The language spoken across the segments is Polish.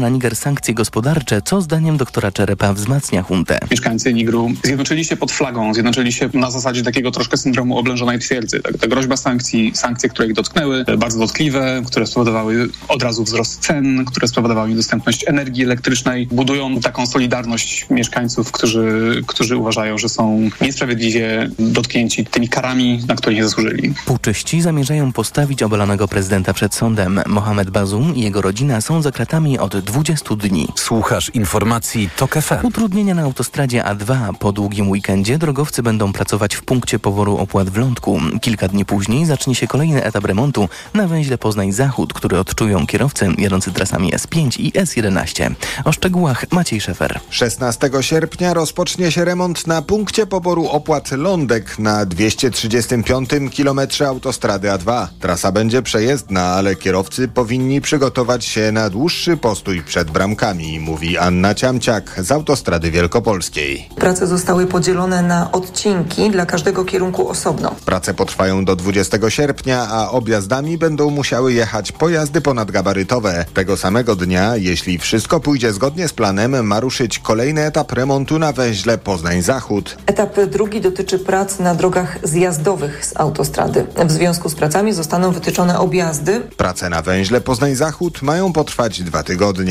na Niger sankcje gospodarcze, co zdaniem doktora Czerepa wzmacnia huntę. Mieszkańcy Nigru zjednoczyli się pod flagą, zjednoczyli się na zasadzie takiego troszkę syndromu oblężonej twierdzy. Tak, ta groźba sankcji, sankcje, które ich dotknęły, bardzo dotkliwe, które spowodowały od razu wzrost cen, które spowodowały dostępność energii elektrycznej, budują taką solidarność mieszkańców, którzy, którzy uważają, że są niesprawiedliwie dotknięci tymi karami, na które nie zasłużyli. Puczyści zamierzają postawić obalonego prezydenta przed sądem. Mohamed Bazum i jego rodzina są za kratami od 20 dni. Słuchasz informacji TOK FM. Utrudnienia na autostradzie A2. Po długim weekendzie drogowcy będą pracować w punkcie poworu opłat w Lądku. Kilka dni później zacznie się kolejny etap remontu na węźle Poznań-Zachód, który odczują kierowcy jadący trasami S5 i S11. O szczegółach Maciej Szefer. 16 sierpnia rozpocznie się remont na punkcie poboru opłat Lądek na 235 km autostrady A2. Trasa będzie przejezdna, ale kierowcy powinni przygotować się na dłuższy postój przed bramkami, mówi Anna Ciamciak z autostrady wielkopolskiej. Prace zostały podzielone na odcinki dla każdego kierunku osobno. Prace potrwają do 20 sierpnia, a objazdami będą musiały jechać pojazdy ponadgabarytowe. Tego samego dnia, jeśli wszystko pójdzie zgodnie z planem, ma ruszyć kolejny etap remontu na węźle Poznań-Zachód. Etap drugi dotyczy prac na drogach zjazdowych z autostrady. W związku z pracami zostaną wytyczone objazdy. Prace na węźle Poznań-Zachód mają potrwać dwa tygodnie.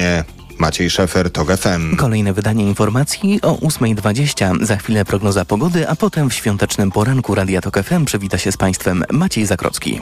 Maciej Szefer, TOG FM. Kolejne wydanie informacji o 8.20. Za chwilę prognoza pogody, a potem w świątecznym poranku Radia TOG FM przywita się z Państwem Maciej Zakrocki.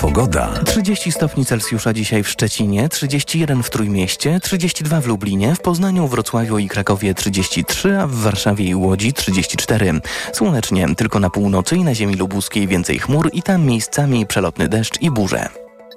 Pogoda. 30 stopni Celsjusza dzisiaj w Szczecinie, 31 w Trójmieście, 32 w Lublinie, w Poznaniu, Wrocławiu i Krakowie 33, a w Warszawie i Łodzi 34. Słonecznie, tylko na północy i na ziemi lubuskiej więcej chmur i tam miejscami przelotny deszcz i burze.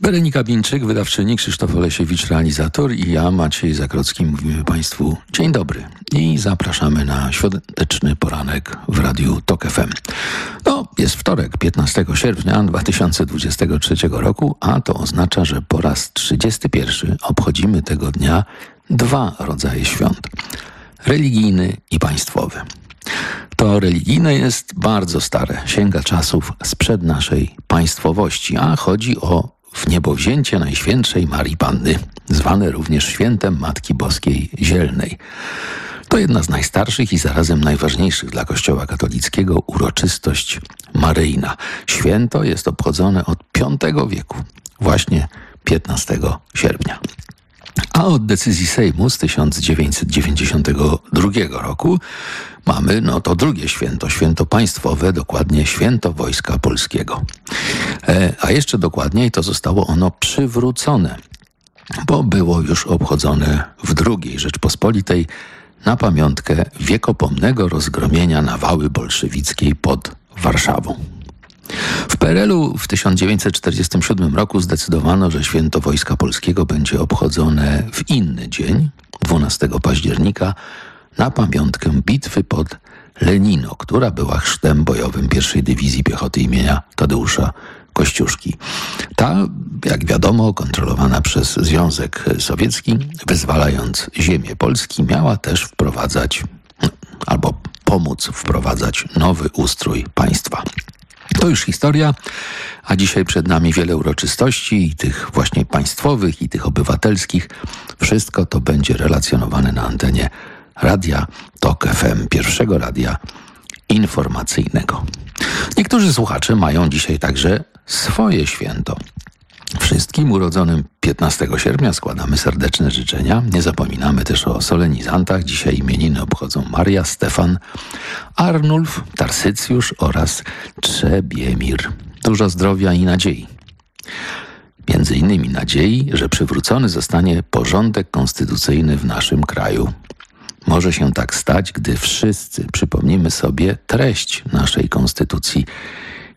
Berenika Bińczyk, wydawczyni, Krzysztof Olesiewicz, realizator i ja, Maciej Zakrocki, mówimy Państwu dzień dobry i zapraszamy na świąteczny poranek w Radiu TOK FM. No, jest wtorek, 15 sierpnia 2023 roku, a to oznacza, że po raz 31 obchodzimy tego dnia dwa rodzaje świąt. Religijny i państwowy. To religijne jest bardzo stare, sięga czasów sprzed naszej państwowości, a chodzi o w niebowzięcie Najświętszej Marii Panny, zwane również świętem Matki Boskiej Zielnej. To jedna z najstarszych i zarazem najważniejszych dla Kościoła katolickiego uroczystość maryjna. Święto jest obchodzone od V wieku, właśnie 15 sierpnia. A od decyzji Sejmu z 1992 roku mamy no to drugie święto, święto państwowe, dokładnie święto Wojska Polskiego. E, a jeszcze dokładniej to zostało ono przywrócone, bo było już obchodzone w II Rzeczpospolitej na pamiątkę wiekopomnego rozgromienia nawały bolszewickiej pod Warszawą. W PRL-u w 1947 roku zdecydowano, że święto Wojska Polskiego będzie obchodzone w inny dzień, 12 października, na pamiątkę bitwy pod Lenino, która była chrztem bojowym pierwszej dywizji piechoty imienia Tadeusza Kościuszki. Ta, jak wiadomo, kontrolowana przez Związek Sowiecki, wyzwalając ziemię Polski, miała też wprowadzać albo pomóc wprowadzać nowy ustrój państwa. To już historia, a dzisiaj przed nami wiele uroczystości i tych właśnie państwowych, i tych obywatelskich. Wszystko to będzie relacjonowane na antenie Radia TOK FM, pierwszego radia informacyjnego. Niektórzy słuchacze mają dzisiaj także swoje święto. Wszystkim urodzonym 15 sierpnia składamy serdeczne życzenia. Nie zapominamy też o solenizantach. Dzisiaj imieniny obchodzą Maria, Stefan, Arnulf, Tarsycjusz oraz Trzebiemir. Dużo zdrowia i nadziei. Między innymi nadziei, że przywrócony zostanie porządek konstytucyjny w naszym kraju. Może się tak stać, gdy wszyscy przypomnimy sobie treść naszej konstytucji,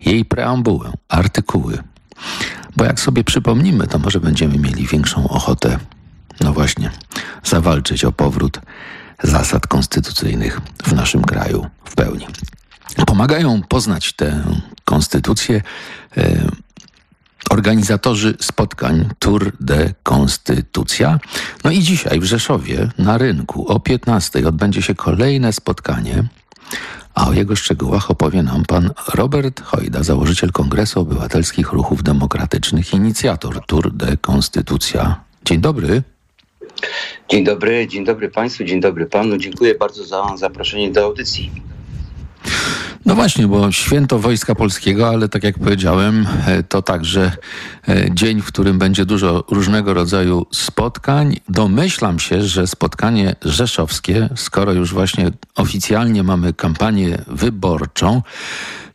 jej preambułę, artykuły. Bo jak sobie przypomnimy, to może będziemy mieli większą ochotę, no właśnie, zawalczyć o powrót zasad konstytucyjnych w naszym kraju w pełni. Pomagają poznać tę konstytucję e, organizatorzy spotkań Tour de Konstytucja. No i dzisiaj w Rzeszowie na rynku o 15 odbędzie się kolejne spotkanie, a o jego szczegółach opowie nam pan Robert Hojda, założyciel Kongresu Obywatelskich Ruchów Demokratycznych, inicjator Tour de Konstytucja. Dzień dobry. Dzień dobry, dzień dobry Państwu, dzień dobry Panu. Dziękuję bardzo za zaproszenie do audycji. No właśnie, bo święto Wojska Polskiego, ale tak jak powiedziałem, e, to także e, dzień, w którym będzie dużo różnego rodzaju spotkań. Domyślam się, że spotkanie rzeszowskie, skoro już właśnie oficjalnie mamy kampanię wyborczą,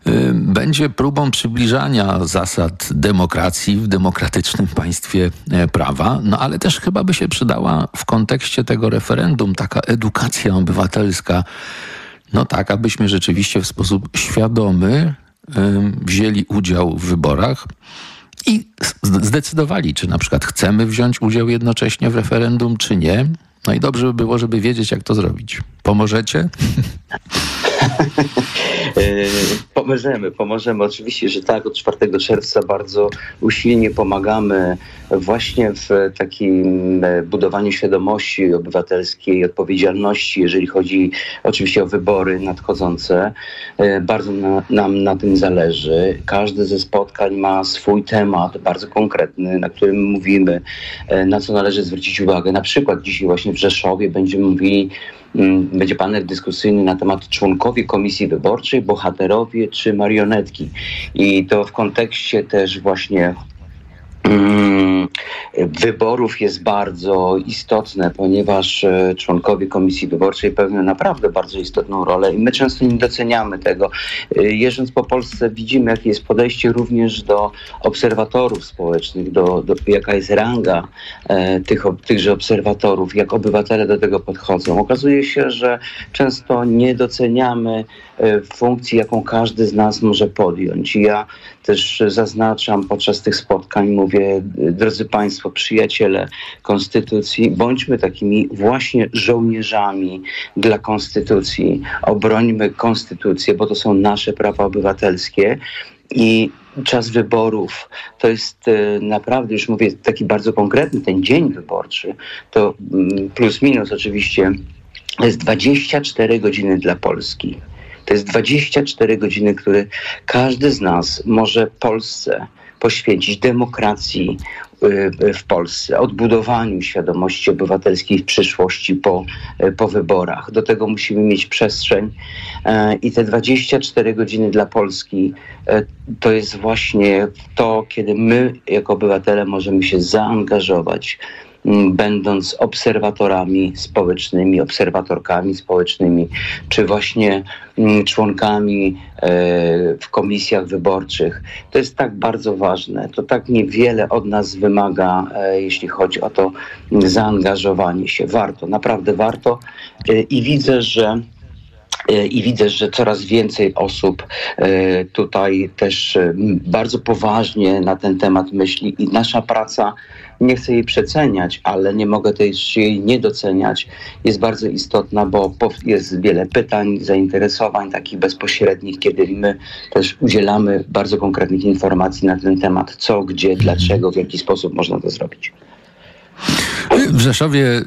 e, będzie próbą przybliżania zasad demokracji w demokratycznym państwie prawa, no ale też chyba by się przydała w kontekście tego referendum taka edukacja obywatelska no tak, abyśmy rzeczywiście w sposób świadomy wzięli udział w wyborach i zdecydowali, czy na przykład chcemy wziąć udział jednocześnie w referendum, czy nie. No i dobrze by było, żeby wiedzieć, jak to zrobić. Pomożecie? E, pomożemy, pomożemy. Oczywiście, że tak. Od 4 czerwca bardzo usilnie pomagamy właśnie w takim e, budowaniu świadomości obywatelskiej, odpowiedzialności, jeżeli chodzi oczywiście o wybory nadchodzące. E, bardzo na, nam na tym zależy. Każde ze spotkań ma swój temat bardzo konkretny, na którym mówimy, na co należy zwrócić uwagę. Na przykład dzisiaj właśnie w Rzeszowie będziemy mówili będzie panel dyskusyjny na temat członkowie komisji wyborczej, bohaterowie czy marionetki. I to w kontekście też właśnie Mm, wyborów jest bardzo istotne, ponieważ e, członkowie Komisji Wyborczej pełnią naprawdę bardzo istotną rolę i my często nie doceniamy tego. E, jeżdżąc po Polsce widzimy, jakie jest podejście również do obserwatorów społecznych, do, do jaka jest ranga e, tych, tychże obserwatorów, jak obywatele do tego podchodzą. Okazuje się, że często nie doceniamy funkcji, jaką każdy z nas może podjąć. I ja też zaznaczam podczas tych spotkań, mówię, drodzy Państwo, przyjaciele Konstytucji, bądźmy takimi właśnie żołnierzami dla Konstytucji. Obrońmy Konstytucję, bo to są nasze prawa obywatelskie. I czas wyborów to jest e, naprawdę, już mówię, taki bardzo konkretny, ten dzień wyborczy, to mm, plus minus oczywiście jest 24 godziny dla Polski. To jest 24 godziny, które każdy z nas może Polsce poświęcić demokracji y, w Polsce, odbudowaniu świadomości obywatelskiej w przyszłości po, y, po wyborach. Do tego musimy mieć przestrzeń e, i te 24 godziny dla Polski e, to jest właśnie to, kiedy my jako obywatele możemy się zaangażować będąc obserwatorami społecznymi, obserwatorkami społecznymi, czy właśnie członkami e, w komisjach wyborczych. To jest tak bardzo ważne. To tak niewiele od nas wymaga, e, jeśli chodzi o to zaangażowanie się. Warto, naprawdę warto. E, I widzę, że i widzę, że coraz więcej osób tutaj też bardzo poważnie na ten temat myśli i nasza praca nie chcę jej przeceniać, ale nie mogę też jej nie doceniać. Jest bardzo istotna, bo jest wiele pytań, zainteresowań takich bezpośrednich, kiedy my też udzielamy bardzo konkretnych informacji na ten temat, co, gdzie, dlaczego, w jaki sposób można to zrobić. W Rzeszowie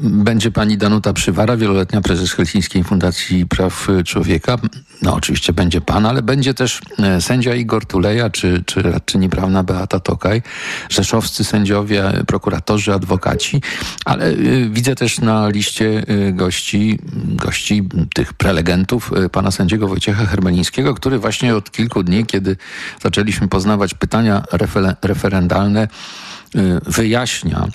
będzie pani Danuta Przywara, wieloletnia prezes Helsińskiej Fundacji Praw Człowieka. No oczywiście będzie pan, ale będzie też e, sędzia Igor Tuleja, czy, czy radczyni prawna Beata Tokaj, rzeszowscy sędziowie, prokuratorzy, adwokaci, ale e, widzę też na liście e, gości, gości tych prelegentów pana sędziego Wojciecha Hermelińskiego, który właśnie od kilku dni, kiedy zaczęliśmy poznawać pytania referendalne, wyjaśnia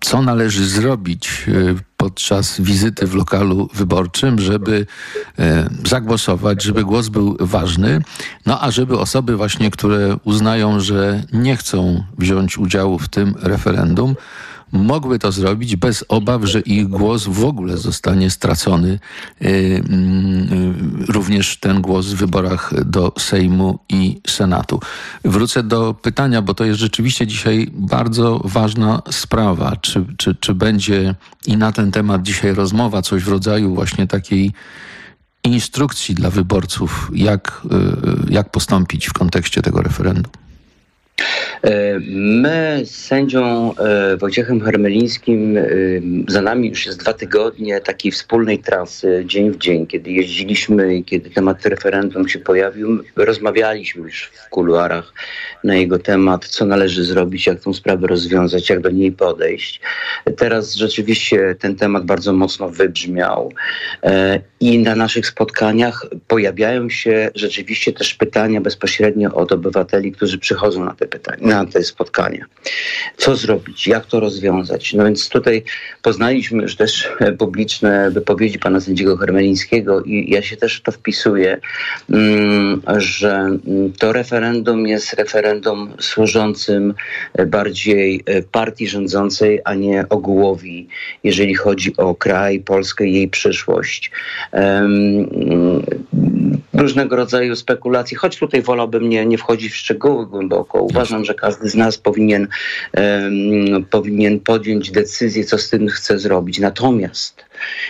co należy zrobić e, podczas wizyty w lokalu wyborczym, żeby e, zagłosować, żeby głos był ważny, no a żeby osoby właśnie, które uznają, że nie chcą wziąć udziału w tym referendum, mogły to zrobić bez obaw, że ich głos w ogóle zostanie stracony. Y, mm, również ten głos w wyborach do Sejmu i Senatu. Wrócę do pytania, bo to jest rzeczywiście dzisiaj bardzo ważna sprawa. Czy, czy, czy będzie i na ten temat dzisiaj rozmowa, coś w rodzaju właśnie takiej instrukcji dla wyborców, jak, y, jak postąpić w kontekście tego referendum? E, my z sędzią e, Wojciechem Hermelińskim e, za nami już jest dwa tygodnie takiej wspólnej trasy dzień w dzień, kiedy jeździliśmy i kiedy temat referendum się pojawił, rozmawialiśmy już w kuluarach na jego temat, co należy zrobić, jak tą sprawę rozwiązać, jak do niej podejść. Teraz rzeczywiście ten temat bardzo mocno wybrzmiał i na naszych spotkaniach pojawiają się rzeczywiście też pytania bezpośrednio od obywateli, którzy przychodzą na te pytania, na te spotkania. Co zrobić? Jak to rozwiązać? No więc tutaj poznaliśmy już też publiczne wypowiedzi pana sędziego Hermelińskiego i ja się też w to wpisuję, mm, że to referendum jest referendum służącym bardziej partii rządzącej, a nie ogółowi, jeżeli chodzi o kraj, Polskę i jej przyszłość różnego rodzaju spekulacje, choć tutaj wolałbym nie, nie wchodzić w szczegóły głęboko. Uważam, że każdy z nas powinien, um, powinien podjąć decyzję, co z tym chce zrobić. Natomiast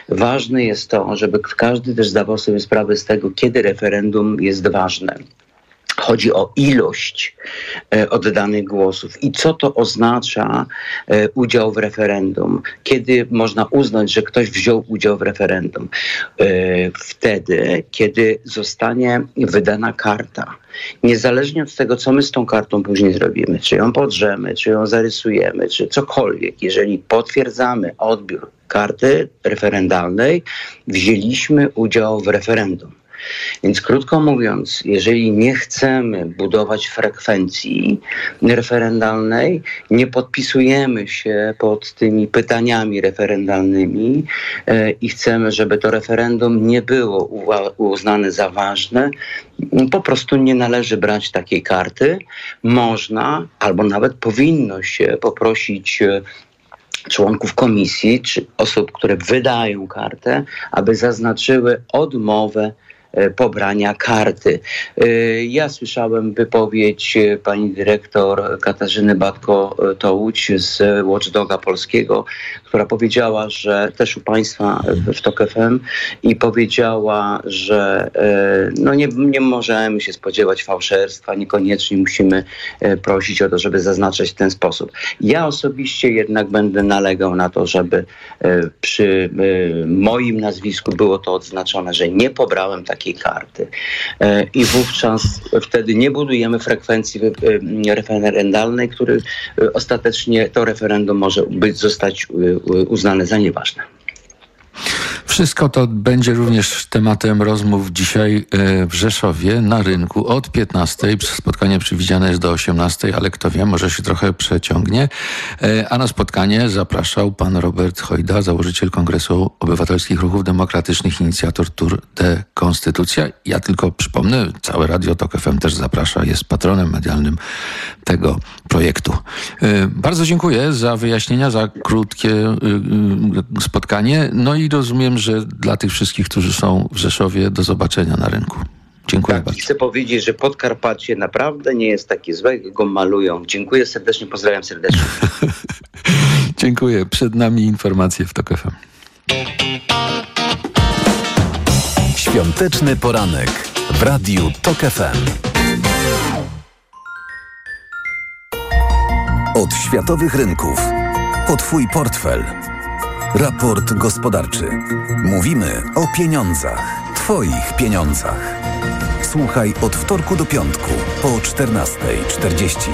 ważne jest to, żeby każdy też zdawał sobie sprawę z tego, kiedy referendum jest ważne. Chodzi o ilość e, oddanych głosów i co to oznacza e, udział w referendum. Kiedy można uznać, że ktoś wziął udział w referendum? E, wtedy, kiedy zostanie wydana karta. Niezależnie od tego, co my z tą kartą później zrobimy, czy ją podrzemy, czy ją zarysujemy, czy cokolwiek, jeżeli potwierdzamy odbiór karty referendalnej, wzięliśmy udział w referendum. Więc krótko mówiąc, jeżeli nie chcemy budować frekwencji referendalnej, nie podpisujemy się pod tymi pytaniami referendalnymi e, i chcemy, żeby to referendum nie było uznane za ważne, po prostu nie należy brać takiej karty. Można albo nawet powinno się poprosić e, członków komisji czy osób, które wydają kartę, aby zaznaczyły odmowę pobrania karty. E, ja słyszałem wypowiedź e, pani dyrektor Katarzyny Batko-Tołuć z Watchdoga Polskiego, która powiedziała, że też u państwa w TOK FM i powiedziała, że no nie, nie możemy się spodziewać fałszerstwa, niekoniecznie musimy prosić o to, żeby zaznaczać w ten sposób. Ja osobiście jednak będę nalegał na to, żeby przy moim nazwisku było to odznaczone, że nie pobrałem takiej takiej karty. E, I wówczas wtedy nie budujemy frekwencji e, referendalnej, który e, ostatecznie to referendum może być, zostać uznane za nieważne. Wszystko to będzie również tematem rozmów dzisiaj e, w Rzeszowie na rynku od 15. Spotkanie przewidziane jest do 18, ale kto wie, może się trochę przeciągnie. E, a na spotkanie zapraszał pan Robert Hojda, założyciel Kongresu Obywatelskich Ruchów Demokratycznych, inicjator Tour de Konstytucja. Ja tylko przypomnę, całe Radio Tok FM też zaprasza, jest patronem medialnym tego projektu. E, bardzo dziękuję za wyjaśnienia, za krótkie spotkanie. No i rozumiem, że dla tych wszystkich, którzy są w Rzeszowie, do zobaczenia na rynku. Dziękuję tak, bardzo. Chcę powiedzieć, że Podkarpacie naprawdę nie jest takie złe, jak go malują. Dziękuję serdecznie, pozdrawiam serdecznie. Dziękuję. Przed nami informacje w TOK FM. Świąteczny poranek w Radiu TOK FM. Od światowych rynków o Twój portfel. Raport gospodarczy. Mówimy o pieniądzach. Twoich pieniądzach. Słuchaj od wtorku do piątku po 14.40.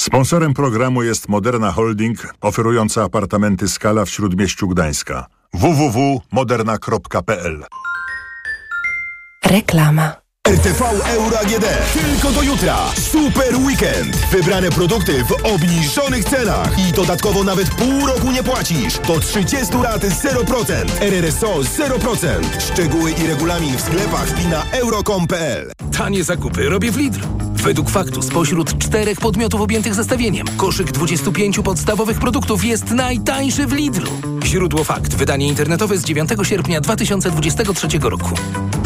Sponsorem programu jest Moderna Holding, oferująca apartamenty Skala w Śródmieściu Gdańska. www.moderna.pl Reklama. RTV Euro AGD. Tylko do jutra. Super weekend. Wybrane produkty w obniżonych cenach. I dodatkowo nawet pół roku nie płacisz. Do 30 lat 0%. RRSO 0%. Szczegóły i regulamin w sklepach i na euro.com.pl. Tanie zakupy robię w Lidl. Według faktu spośród czterech podmiotów objętych zestawieniem koszyk 25 podstawowych produktów jest najtańszy w Lidlu. Źródło fakt. Wydanie internetowe z 9 sierpnia 2023 roku.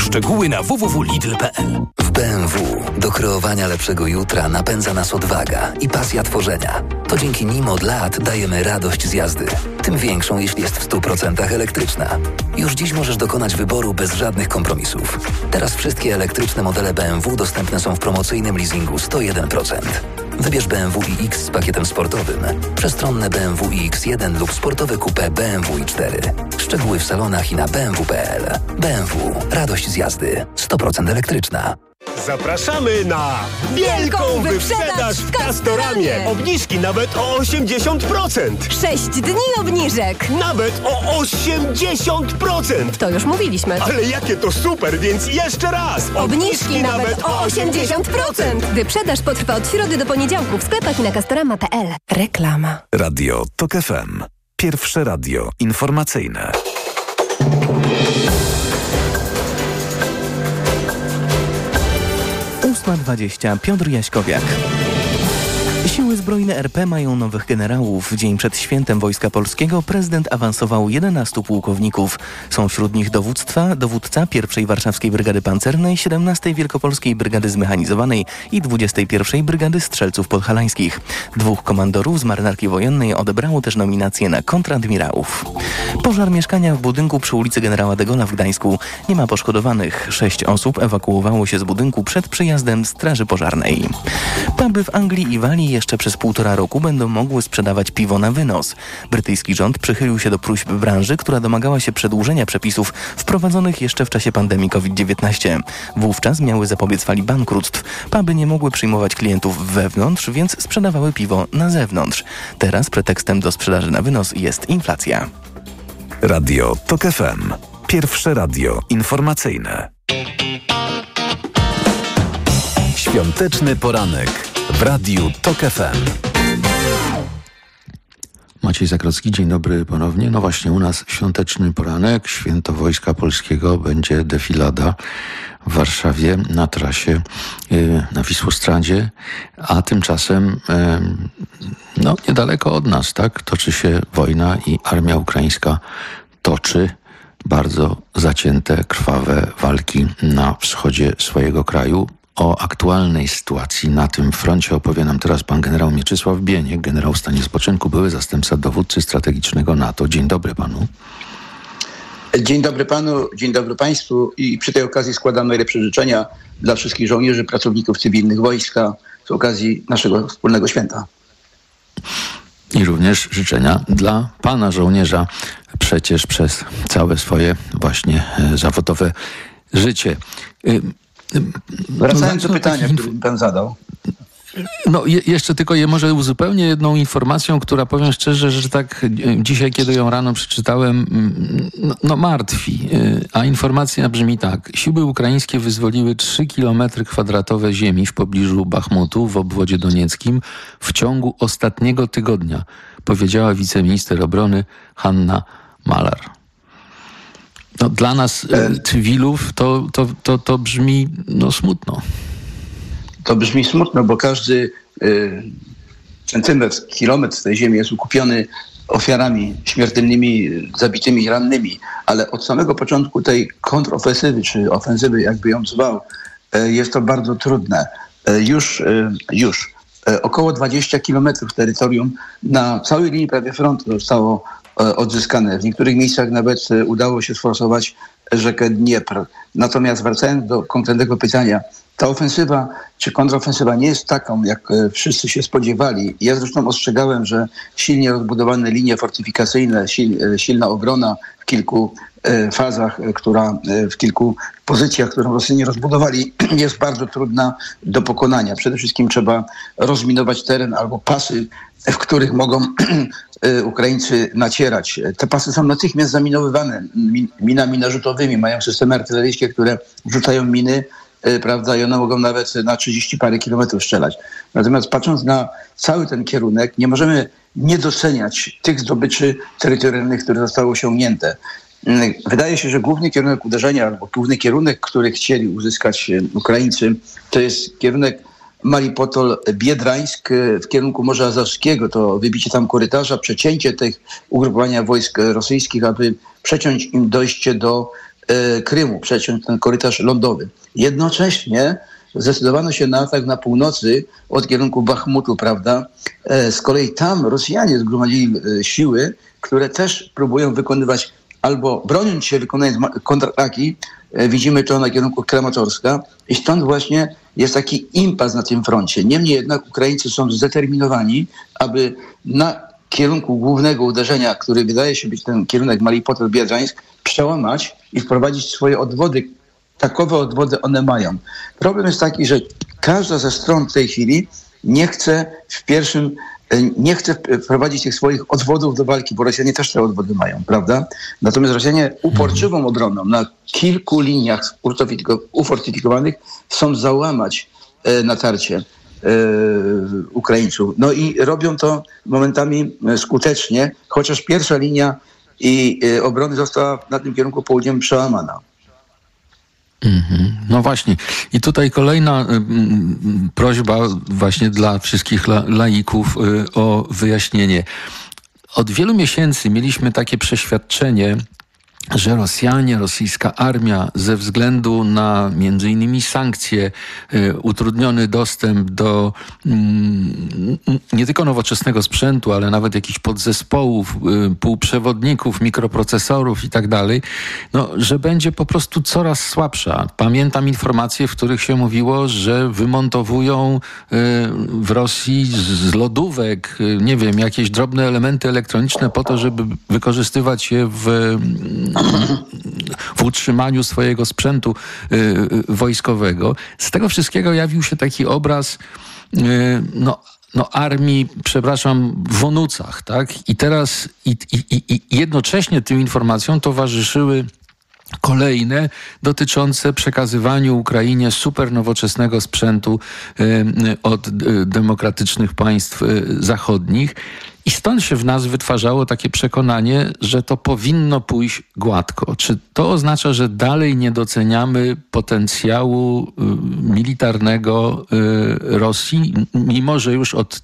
Szczegóły na www.lidl.pl W BMW do kreowania lepszego jutra napędza nas odwaga i pasja tworzenia. To dzięki nim od lat dajemy radość z jazdy. Tym większą, jeśli jest w 100% elektryczna. Już dziś możesz dokonać wyboru bez żadnych kompromisów. Teraz wszystkie elektryczne modele BMW dostępne są w promocyjnym leasingu 101%. Wybierz BMW iX z pakietem sportowym, przestronne BMW iX1 lub sportowe coupé BMW i4. Szczegóły w salonach i na bmw.pl. BMW. Radość z jazdy. 100% elektryczna. Zapraszamy na wielką wyprzedaż w Castoramie. Obniżki nawet o 80%. 6 dni obniżek. Nawet o 80%. To już mówiliśmy. Ale jakie to super, więc jeszcze raz. Obniżki nawet o 80%. Wyprzedaż potrwa od środy do poniedziałku w sklepach i na castorama.pl. Reklama. Radio TOK FM. Pierwsze radio informacyjne. 8.20 Piotr Jaśkowiak. Siły Zbrojne RP mają nowych generałów. Dzień przed świętem Wojska Polskiego prezydent awansował 11 pułkowników. Są wśród nich dowództwa, dowódca 1 Warszawskiej Brygady Pancernej, 17 Wielkopolskiej Brygady Zmechanizowanej i 21 Brygady Strzelców Podhalańskich. Dwóch komandorów z marynarki wojennej odebrało też nominacje na kontradmirałów. Pożar mieszkania w budynku przy ulicy Generała de Gola w Gdańsku. Nie ma poszkodowanych. Sześć osób ewakuowało się z budynku przed przyjazdem Straży Pożarnej. Puby w Anglii i Walii jeszcze przez półtora roku będą mogły sprzedawać piwo na wynos. Brytyjski rząd przychylił się do próśb branży, która domagała się przedłużenia przepisów wprowadzonych jeszcze w czasie pandemii COVID-19. Wówczas miały zapobiec fali bankructw. Puby nie mogły przyjmować klientów wewnątrz, więc sprzedawały piwo na zewnątrz. Teraz pretekstem do sprzedaży na wynos jest inflacja. Radio TOK FM. Pierwsze radio informacyjne. Świąteczny poranek w Radiu TOK FM. Maciej Zakrocki, dzień dobry ponownie. No właśnie, u nas świąteczny poranek, święto Wojska Polskiego, będzie defilada w Warszawie na trasie y, na Wisłostradzie, a tymczasem y, no niedaleko od nas, tak, toczy się wojna i armia ukraińska toczy bardzo zacięte, krwawe walki na wschodzie swojego kraju. O aktualnej sytuacji na tym froncie opowie nam teraz pan generał Mieczysław Bieniek, generał w stanie spoczynku, były zastępca dowódcy strategicznego NATO. Dzień dobry panu. Dzień dobry panu, dzień dobry państwu i przy tej okazji składam najlepsze życzenia dla wszystkich żołnierzy, pracowników cywilnych wojska z okazji naszego wspólnego święta. I również życzenia dla pana żołnierza przecież przez całe swoje właśnie e, zawodowe życie. E, Wracając do pytania, które pan zadał. No je, jeszcze tylko je może uzupełnię jedną informacją, która powiem szczerze, że tak e, dzisiaj, kiedy ją rano przeczytałem, no, no martwi. A informacja brzmi tak. Siły ukraińskie wyzwoliły 3 km kwadratowe ziemi w pobliżu Bachmutu w obwodzie donieckim w ciągu ostatniego tygodnia, powiedziała wiceminister obrony Hanna Malar. No, dla nas e, cywilów to, to, to, to brzmi no, smutno. To brzmi smutno, bo każdy y, centymetr, kilometr tej ziemi jest ukupiony ofiarami śmiertelnymi, zabitymi, rannymi, ale od samego początku tej kontrofensywy, czy ofensywy, jakby ją zwał, y, jest to bardzo trudne. Y, już, już około 20 kilometrów terytorium na całej linii prawie frontu zostało odzyskane. W niektórych miejscach nawet udało się sforsować rzekę Dniepr. Natomiast wracając do konkretnego pytania, ta ofensywa czy kontrofensywa nie jest taką, jak e, wszyscy się spodziewali. Ja zresztą ostrzegałem, że silnie rozbudowane linie fortyfikacyjne, e, silna obrona w kilku e, fazach, która w kilku pozycjach, którą Rosjanie rozbudowali, jest bardzo trudna do pokonania. Przede wszystkim trzeba rozminować teren albo pasy, w których mogą Ukraińcy nacierać. Te pasy są natychmiast zaminowywane minami narzutowymi, mają systemy artyleryjskie, które rzucają miny prawda, i one mogą nawet na 30 parę kilometrów strzelać. Natomiast patrząc na cały ten kierunek, nie możemy nie doceniać tych zdobyczy terytorialnych, które zostały osiągnięte. Mm, wydaje się, że główny kierunek uderzenia, albo główny kierunek, który chcieli uzyskać e, Ukraińcy, to jest kierunek Malipotol-Biedrańsk e, w kierunku Morza Azowskiego. To wybicie tam korytarza, przecięcie tych ugrupowania wojsk rosyjskich, aby przeciąć im dojście do Krymu, przeciąć ten korytarz lądowy. Jednocześnie zdecydowano się na atak na północy od kierunku Bachmutu, prawda? E, z kolei tam Rosjanie zgromadzili e, siły, które też próbują wykonywać albo broniąc się, wykonując kontrataki, widzimy to na kierunku Kramatorska i stąd właśnie jest taki impas na tym froncie. Niemniej jednak Ukraińcy są zdeterminowani, aby na kierunku głównego uderzenia, który wydaje się być ten kierunek Malipotel-Biedrzańsk, przełamać i wprowadzić swoje odwody. Takowe odwody one mają. Problem jest taki, że każda ze stron w tej chwili nie chce w pierwszym e, nie chce wprowadzić tych swoich odwodów do walki, bo Rosjanie też te odwody mają, prawda? Natomiast Rosjanie uporczywą obroną na kilku liniach ufortyfikowanych chcą załamać e, natarcie e, Ukraińców. No i robią to momentami skutecznie, chociaż pierwsza linia i y, obrony została na tym kierunku południowym przełamana. Mhm. No właśnie. I tutaj kolejna y, prośba właśnie dla wszystkich la, laików y, o wyjaśnienie. Od wielu miesięcy mieliśmy takie przeświadczenie, że Rosjanie, rosyjska armia ze względu na między innymi sankcje, y, utrudniony dostęp do mm, nie tylko nowoczesnego sprzętu, ale nawet jakichś podzespołów, y, półprzewodników, mikroprocesorów i tak dalej, no, że będzie po prostu coraz słabsza. Pamiętam informacje, w których się mówiło, że wymontowują y, w Rosji z lodówek, nie wiem, jakieś drobne elementy elektroniczne po to, żeby wykorzystywać je w w utrzymaniu swojego sprzętu y, y, wojskowego. Z tego wszystkiego jawił się taki obraz y, no, no, armii, przepraszam, w Onucach, tak? I teraz i, i, i jednocześnie tym informacjom towarzyszyły kolejne dotyczące przekazywaniu Ukrainie super nowoczesnego sprzętu od demokratycznych państw zachodnich. I stąd się w nas wytwarzało takie przekonanie, że to powinno pójść gładko. Czy to oznacza, że dalej nie doceniamy potencjału y, militarnego y, Rosji, mimo że już od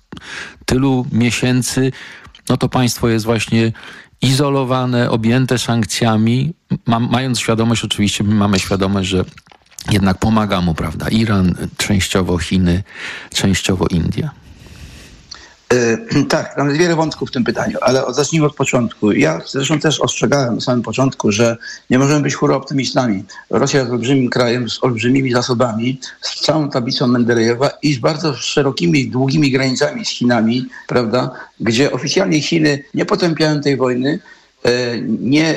tylu miesięcy no to państwo jest właśnie izolowane, objęte sankcjami, ma, mając świadomość, oczywiście mamy świadomość, że jednak pomaga mu, prawda, Iran, częściowo Chiny, częściowo India. E, tak, tam jest wiele wątków w tym pytaniu, ale zacznijmy od początku. Ja zresztą też ostrzegałem na samym początku, że nie możemy być optymistami. Rosja jest olbrzymim krajem z olbrzymimi zasobami, z całą tablicą Mendelejewa i z bardzo szerokimi, długimi granicami z Chinami, prawda, gdzie oficjalnie Chiny nie potępiają tej wojny, e, nie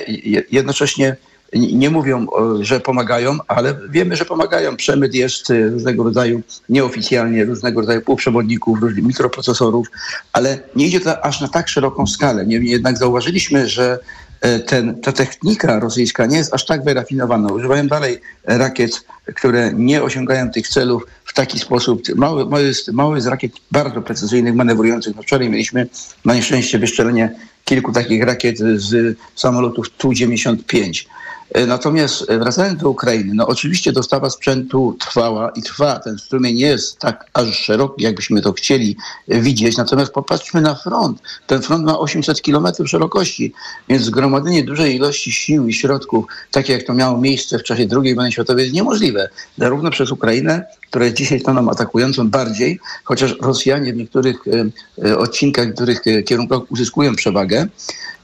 jednocześnie nie mówią, że pomagają, ale wiemy, że pomagają. Przemyt jest y, różnego rodzaju nieoficjalnie, różnego rodzaju półprzewodników, różnych mikroprocesorów, ale nie idzie to aż na tak szeroką skalę. Niemniej jednak zauważyliśmy, że e, ten, ta technika rosyjska nie jest aż tak wyrafinowana. Używają dalej rakiet, które nie osiągają tych celów w taki sposób. Mały, mały, jest, mały z rakiet bardzo precyzyjnych, manewrujących. No wczoraj mieliśmy na nieszczęście wystrzelenie kilku takich rakiet z samolotów Tu-95. E, natomiast e, wracając do Ukrainy, no oczywiście dostawa sprzętu trwała i trwa. Ten strumień nie jest tak aż szeroki, jakbyśmy to chcieli e, widzieć. Natomiast popatrzmy na front. Ten front ma 800 kilometrów szerokości, więc zgromadzenie dużej ilości sił i środków, takie jak to miało miejsce w czasie II wojny światowej, jest niemożliwe. Zarówno przez Ukrainę, która jest dzisiaj stroną atakującą bardziej, chociaż Rosjanie w niektórych odcinkach, w niektórych kierunkach uzyskują przewagę,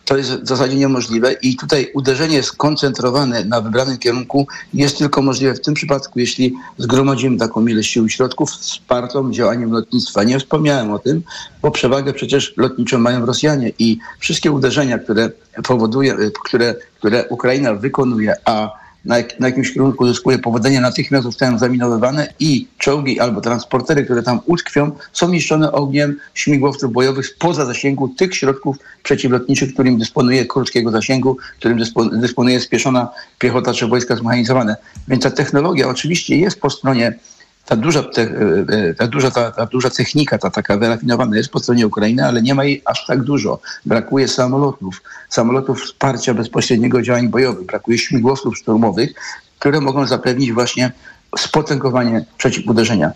to jest w zasadzie niemożliwe i tutaj uderzenie skoncentrowane na wybranym kierunku jest tylko możliwe w tym przypadku, jeśli zgromadzimy taką ilość sił i środków wspartą działaniem lotnictwa. Nie wspomniałem o tym, bo przewagę przecież lotniczą mają Rosjanie i wszystkie uderzenia, które powoduje, które, które Ukraina wykonuje, a na, jak, na jakimś kierunku uzyskuje powodzenie, natychmiast zostają zaminowywane i czołgi albo transportery, które tam utkwią, są niszczone ogniem śmigłowców bojowych spoza zasięgu tych środków przeciwlotniczych, którym dysponuje krótkiego zasięgu, którym dysponuje spieszona piechota czy wojska zmechanizowane. Więc ta technologia oczywiście jest po stronie ta duża, te, e, e, ta, duża, ta, ta duża technika, ta taka wyrafinowana jest po stronie Ukrainy, ale nie ma jej aż tak dużo. Brakuje samolotów, samolotów wsparcia bezpośredniego działań bojowych, brakuje śmigłowców szturmowych, które mogą zapewnić właśnie spotęgowanie przeciwuderzenia.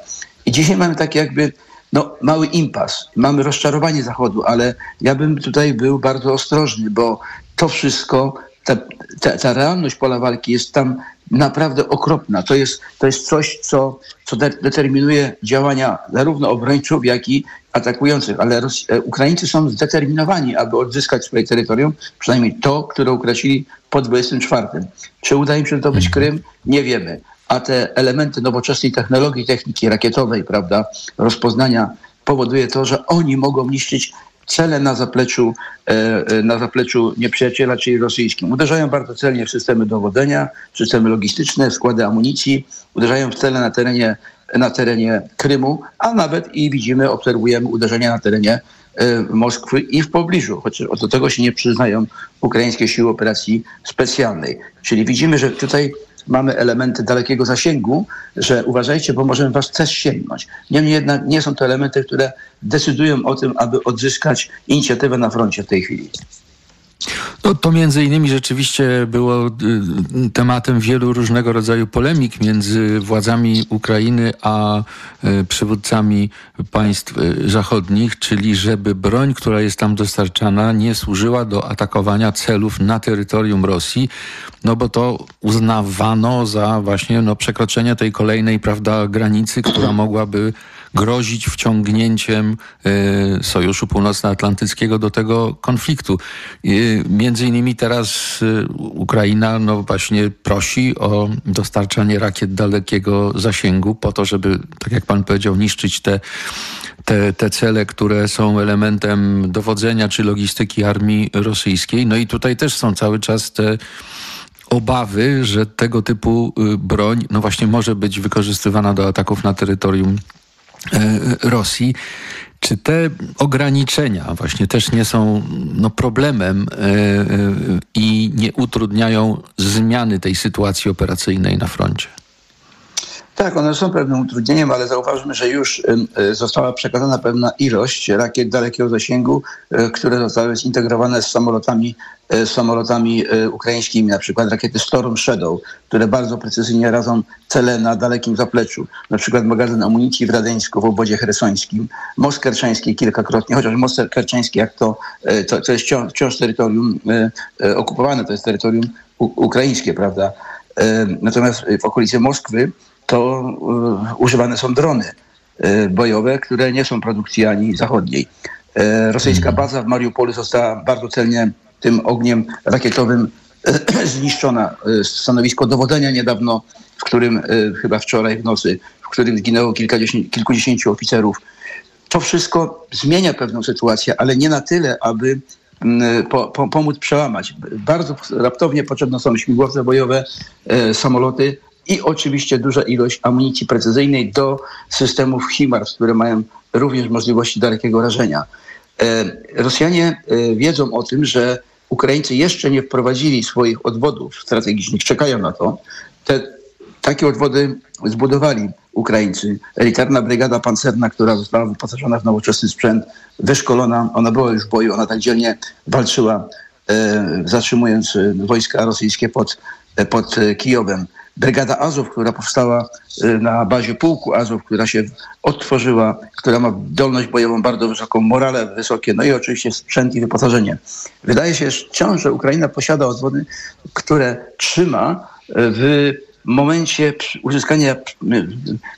I dzisiaj mamy takie jakby no, mały impas, mamy rozczarowanie Zachodu, ale ja bym tutaj był bardzo ostrożny, bo to wszystko, ta, ta, ta realność pola walki jest tam naprawdę okropna. To jest, to jest coś, co, co de determinuje działania zarówno obrońców, jak i atakujących. Ale Ros e, Ukraińcy są zdeterminowani, aby odzyskać swoje terytorium, przynajmniej to, które utracili po 24. Czy uda im się zdobyć mhm. Krym? Nie wiemy. A te elementy nowoczesnej technologii, techniki rakietowej, prawda, rozpoznania powoduje to, że oni mogą niszczyć cele na zapleczu, e, e, na zapleczu nieprzyjaciela, czyli rosyjskim. Uderzają bardzo celnie w systemy dowodzenia, systemy logistyczne, składy amunicji, uderzają w cele na terenie, na terenie Krymu, a nawet i widzimy, obserwujemy uderzenia na terenie e, Moskwy i w pobliżu, chociaż do tego się nie przyznają ukraińskie siły operacji specjalnej. Czyli widzimy, że tutaj mamy elementy dalekiego zasięgu, że uważajcie, bo możemy was też sięgnąć. Niemniej jednak nie są to elementy, które decydują o tym, aby odzyskać inicjatywę na froncie w tej chwili. No, to między innymi rzeczywiście było y, tematem wielu różnego rodzaju polemik między władzami Ukrainy a y, przywódcami państw y, zachodnich, czyli żeby broń, która jest tam dostarczana, nie służyła do atakowania celów na terytorium Rosji, no bo to uznawano za właśnie no, przekroczenie tej kolejnej prawda, granicy, która mogłaby grozić wciągnięciem y, Sojuszu Północnoatlantyckiego do tego konfliktu. Y, między innymi teraz y, Ukraina no właśnie prosi o dostarczanie rakiet dalekiego zasięgu po to, żeby, tak jak pan powiedział, niszczyć te te, te cele, które są elementem dowodzenia czy logistyki armii rosyjskiej. No i tutaj też są cały czas te obawy, że tego typu broń no właśnie może być wykorzystywana do ataków na terytorium Rosji. Czy te ograniczenia właśnie też nie są no, problemem e, e, i nie utrudniają zmiany tej sytuacji operacyjnej na froncie? Tak, one są pewnym utrudnieniem, ale zauważmy, że już została przekazana pewna ilość rakiet dalekiego zasięgu, które zostały zintegrowane z samolotami E, samolotami e, ukraińskimi, na przykład rakiety Storm Shadow, które bardzo precyzyjnie radzą cele na dalekim zapleczu, na przykład magazyn amunicji w Radeńsku w obozie hersońskim, most kerczański kilkakrotnie, chociaż most jak to, to, to jest wciąż, wciąż terytorium okupowane, to jest terytorium ukraińskie, prawda? Natomiast w okolicy Moskwy to używane są drony bojowe, które nie są produkcji ani zachodniej. Rosyjska mhm. baza w Mariupolu została bardzo celnie tym ogniem rakietowym zniszczona. Stanowisko dowodzenia niedawno, w którym chyba wczoraj w nocy, w którym zginęło kilkudziesięciu oficerów. To wszystko zmienia pewną sytuację, ale nie na tyle, aby po, po, pomóc przełamać. Bardzo raptownie potrzebne są śmigłowce bojowe, samoloty i oczywiście duża ilość amunicji precyzyjnej do systemów HIMARS, które mają również możliwości dalekiego rażenia. E, Rosjanie e, wiedzą o tym, że Ukraińcy jeszcze nie wprowadzili swoich odwodów strategicznych, czekają na to. Te, takie odwody zbudowali Ukraińcy. Elitarna brygada pancerna, która została wyposażona w nowoczesny sprzęt, wyszkolona, ona była już w boju, ona tak dzielnie walczyła, e, zatrzymując wojska rosyjskie pod, pod Kijowem. Brygada Azów, która powstała y, na bazie pułku Azów, która się odtworzyła, która ma zdolność bojową bardzo wysoką, morale wysokie, no i oczywiście sprzęt i wyposażenie. Wydaje się wciąż, że Ukraina posiada odwody, które trzyma y, w momencie uzyskania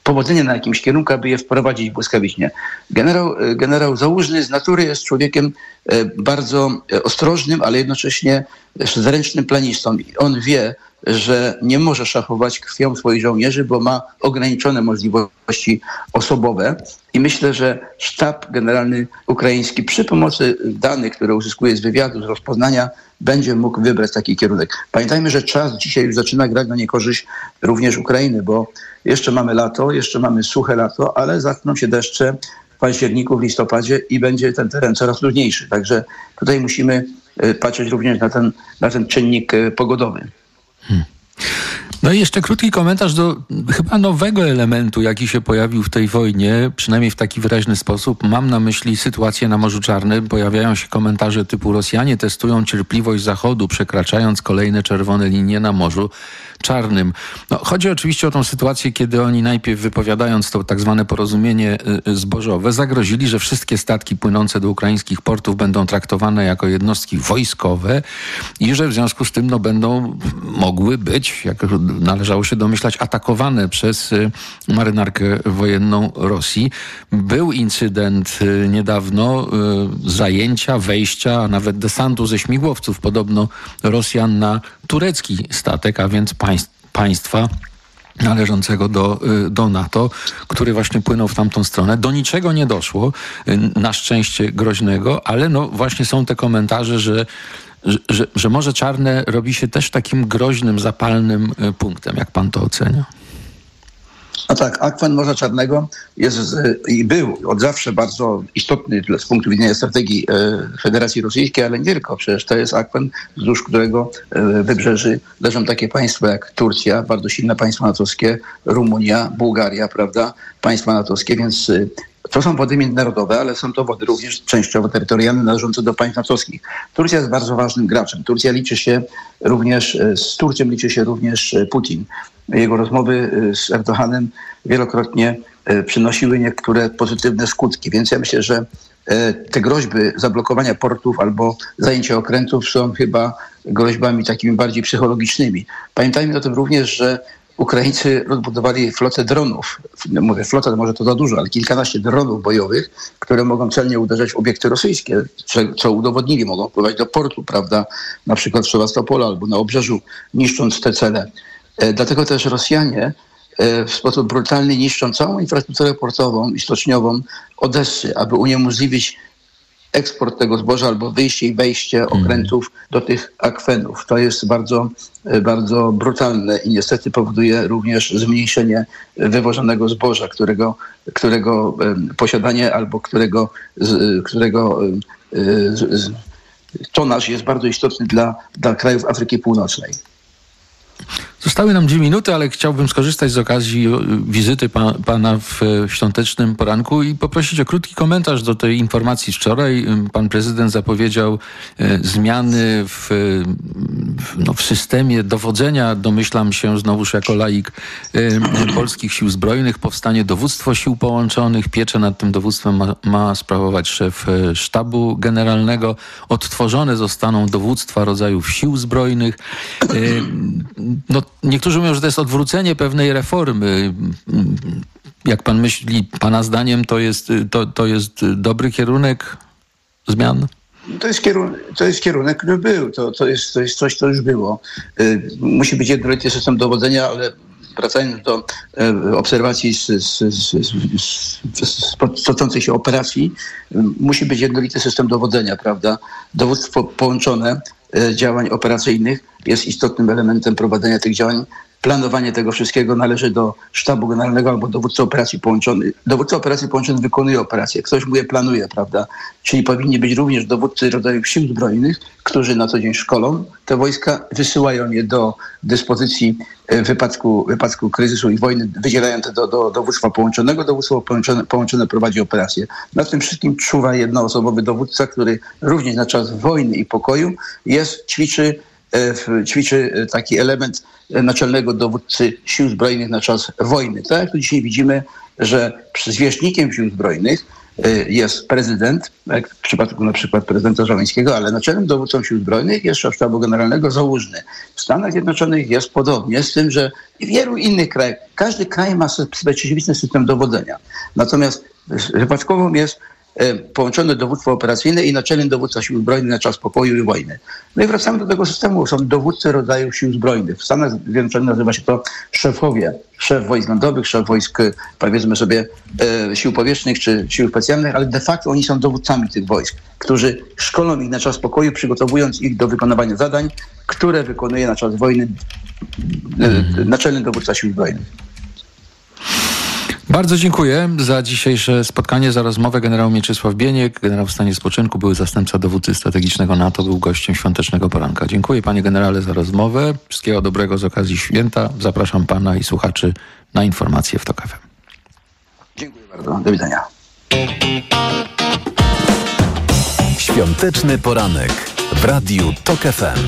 powodzenia na jakimś kierunku, aby je wprowadzić błyskawicznie. Generał, generał z natury jest człowiekiem bardzo ostrożnym, ale jednocześnie zręcznym planistą. On wie, że nie może szachować krwią swoich żołnierzy, bo ma ograniczone możliwości osobowe. I myślę, że sztab generalny ukraiński przy pomocy danych, które uzyskuje z wywiadu, z rozpoznania, będzie mógł wybrać taki kierunek. Pamiętajmy, że czas dzisiaj już zaczyna grać na niekorzyść również Ukrainy, bo jeszcze mamy lato, jeszcze mamy suche lato, ale zaczną się deszcze październiku, w listopadzie i będzie ten teren coraz trudniejszy. Także tutaj musimy y, patrzeć również na ten, na ten czynnik y, pogodowy. Hmm. No i jeszcze krótki komentarz do chyba nowego elementu, jaki się pojawił w tej wojnie, przynajmniej w taki wyraźny sposób. Mam na myśli sytuację na Morzu Czarnym. Pojawiają się komentarze typu Rosjanie testują cierpliwość Zachodu, przekraczając kolejne czerwone linie na Morzu Czarnym. No, chodzi oczywiście o tą sytuację, kiedy oni najpierw wypowiadając to tak zwane porozumienie y, y, zbożowe, zagrozili, że wszystkie statki płynące do ukraińskich portów będą traktowane jako jednostki wojskowe i że w związku z tym no, będą mogły być, jak należało się domyślać, atakowane przez y, marynarkę wojenną Rosji. Był incydent niedawno zajęcia, wejścia, a nawet desantu ze śmigłowców podobno Rosjan na turecki statek, a więc państwa należącego do, y, do NATO, który właśnie płynął w tamtą stronę. Do niczego nie doszło, y, na szczęście groźnego, ale no właśnie są te komentarze, że że, że Morze Czarne robi się też takim groźnym, zapalnym y, punktem. Jak pan to ocenia? No tak, akwen Morza Czarnego jest i był od zawsze bardzo istotny z punktu widzenia strategii e, Federacji Rosyjskiej, ale nie tylko. Przecież to jest akwen, wzdłuż którego e, wybrzeży leżą takie państwa jak Turcja, bardzo silne państwa natowskie, Rumunia, Bułgaria, prawda, państwa natowskie, więc e, to są wody międzynarodowe, ale są to wody również częściowo terytorialne należące do państw natowskich. Turcja jest bardzo ważnym graczem. Turcja liczy się również, z Turcją liczy się również Putin jego rozmowy y, z Erdoganem wielokrotnie przynosiły niektóre pozytywne skutki. Więc ja myślę, że te groźby zablokowania portów albo zajęcia okrętów są chyba groźbami takimi bardziej psychologicznymi. Pamiętajmy o tym również, że Ukraińcy rozbudowali flotę dronów. Mówię flota, może to za dużo, ale kilkanaście dronów bojowych, które mogą celnie uderzać w obiekty rosyjskie, co udowodnili, mogą wpływać do portu, prawda, na przykład w Sewastopola albo na obrzeżu, niszcząc te cele. E, dlatego też Rosjanie e, w sposób brutalny niszczą całą infrastrukturę portową i stoczniową Odessy, aby uniemożliwić eksport tego zboża albo wyjście i wejście mhm. okrętów do tych akwenów. To jest bardzo, e, bardzo brutalne i niestety powoduje również zmniejszenie wywożonego zboża, którego, którego posiadanie albo którego, którego tonaż jest bardzo istotny dla, dla krajów Afryki Północnej. Zostały nam dwie minuty, ale chciałbym skorzystać z okazji wizyty pa, pana w świątecznym poranku i poprosić o krótki komentarz do tej informacji wczoraj. Pan prezydent zapowiedział e, zmiany w, no, w systemie dowodzenia. Domyślam się znowuż jako laik e, polskich sił zbrojnych. Powstanie dowództwo sił połączonych. Pieczę nad tym dowództwem ma, ma sprawować szef e, sztabu generalnego. Odtworzone zostaną dowództwa rodzajów sił zbrojnych. No, niektórzy mówią, że to jest odwrócenie pewnej reformy. Jak pan myśli, pana zdaniem to jest, to, to jest dobry kierunek zmian? To jest, kierunek, to jest kierunek, który był. To, to, jest, to jest coś, co już było. Y, musi być jednolity system dowodzenia, ale wracając do y, obserwacji z, z, z, z, toczącej się operacji, y, musi być jednolity system dowodzenia, prawda? Dowództwo połączone działań operacyjnych jest istotnym elementem prowadzenia tych działań. Planowanie tego wszystkiego należy do sztabu generalnego albo dowódcy operacji połączonych. Dowódca operacji połączonych wykonuje operację, ktoś mu je planuje, prawda? Czyli powinni być również dowódcy rodzajów sił zbrojnych, którzy na co dzień szkolą te wojska, wysyłają je do dyspozycji w wypadku, w wypadku kryzysu i wojny, wydzielają to do, do dowództwa połączonego, dowództwo połączone, połączone prowadzi operację. Nad tym wszystkim czuwa jednoosobowy dowódca, który również na czas wojny i pokoju jest, ćwiczy E, ćwiczy e, taki element naczelnego dowódcy sił zbrojnych na czas wojny. Tak jak tu dzisiaj widzimy, że zwierzchnikiem sił zbrojnych y, jest prezydent, jak w przypadku na przykład prezydenta Żołańskiego, ale naczelnym dowódcą sił zbrojnych jest szef sztabu generalnego załóżny. W Stanach Zjednoczonych jest podobnie, z tym, że w wielu innych krajach, każdy kraj ma specyficzny system dowodzenia. Natomiast wypadkową jest E, połączone dowództwo operacyjne i naczelny dowódca sił zbrojnych na czas pokoju i wojny. No i wracamy do tego systemu. Są dowódcy rodzajów sił zbrojnych. W Stanach Zjednoczonych nazywa się to szefowie. Szef wojsk lądowych, szef wojsk, powiedzmy sobie, e, sił powietrznych czy sił specjalnych, ale de facto oni są dowódcami tych wojsk, którzy szkolą ich na czas pokoju, przygotowując ich do wykonywania zadań, które wykonuje na czas wojny e, naczelny dowódca sił zbrojnych. Bardzo dziękuję za dzisiejsze spotkanie, za rozmowę. Generał Mieczysław Bieniek, generał w stanie spoczynku, były zastępca dowódcy strategicznego NATO, był gościem świątecznego poranka. Dziękuję panie generale za rozmowę. Wszystkiego dobrego z okazji święta. Zapraszam pana i słuchaczy na informacje w TOK FM. Dziękuję bardzo. Do widzenia. Świąteczny poranek w Radiu TOK FM.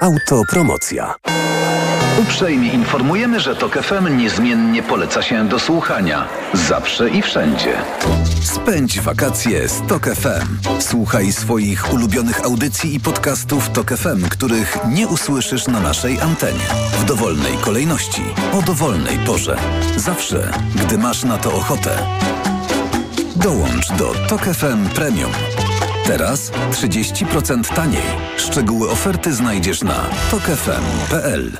Autopromocja. Uprzejmie informujemy, że TOK FM niezmiennie poleca się do słuchania. Zawsze i wszędzie. Spędź wakacje z TOK FM. Słuchaj swoich ulubionych audycji i podcastów TOK FM, których nie usłyszysz na naszej antenie. W dowolnej kolejności, o dowolnej porze. Zawsze, gdy masz na to ochotę. Dołącz do TOK FM Premium. Teraz 30% taniej. Szczegóły oferty znajdziesz na tokefm.pl.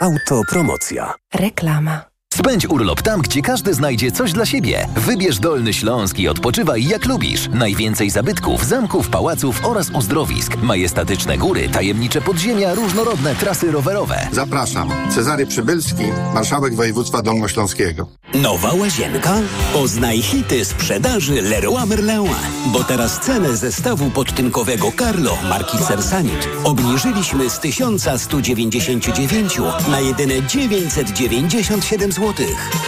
Autopromocja. Reklama. Spędź urlop tam, gdzie każdy znajdzie coś dla siebie. Wybierz Dolny Śląsk i odpoczywaj jak lubisz. Najwięcej zabytków, zamków, pałaców oraz uzdrowisk. Majestatyczne góry, tajemnicze podziemia, różnorodne trasy rowerowe. Zapraszam. Cezary Przybylski, marszałek województwa dolnośląskiego. Nowa łazienka? Poznaj hity sprzedaży Leroy Merlin. Bo teraz cenę zestawu podtynkowego Carlo marki Cersanit obniżyliśmy z 1199 na jedyne 997 zł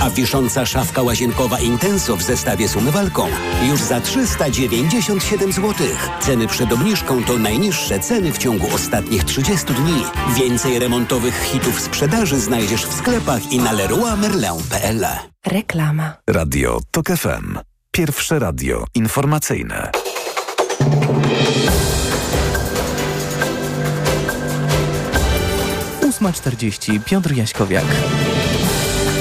a wisząca szafka łazienkowa Intenso w zestawie z umywalką już za 397 zł. Ceny przed obniżką to najniższe ceny w ciągu ostatnich 30 dni. Więcej remontowych hitów sprzedaży znajdziesz w sklepach i na leroymerlin.pl. Reklama. Radio TOK FM. Pierwsze radio informacyjne. Czterdzieści. Piotr Jaśkowiak.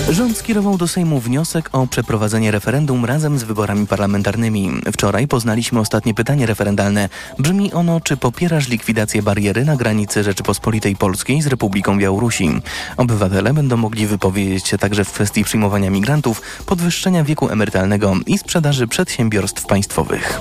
Rząd skierował do Sejmu wniosek o przeprowadzenie referendum razem z wyborami parlamentarnymi. Wczoraj poznaliśmy ostatnie pytanie referendalne. Brzmi ono, czy popierasz likwidację bariery na granicy Rzeczypospolitej Polskiej z Republiką Białorusi. Obywatele będą mogli wypowiedzieć się także w kwestii przyjmowania migrantów, podwyższenia wieku emerytalnego i sprzedaży przedsiębiorstw państwowych.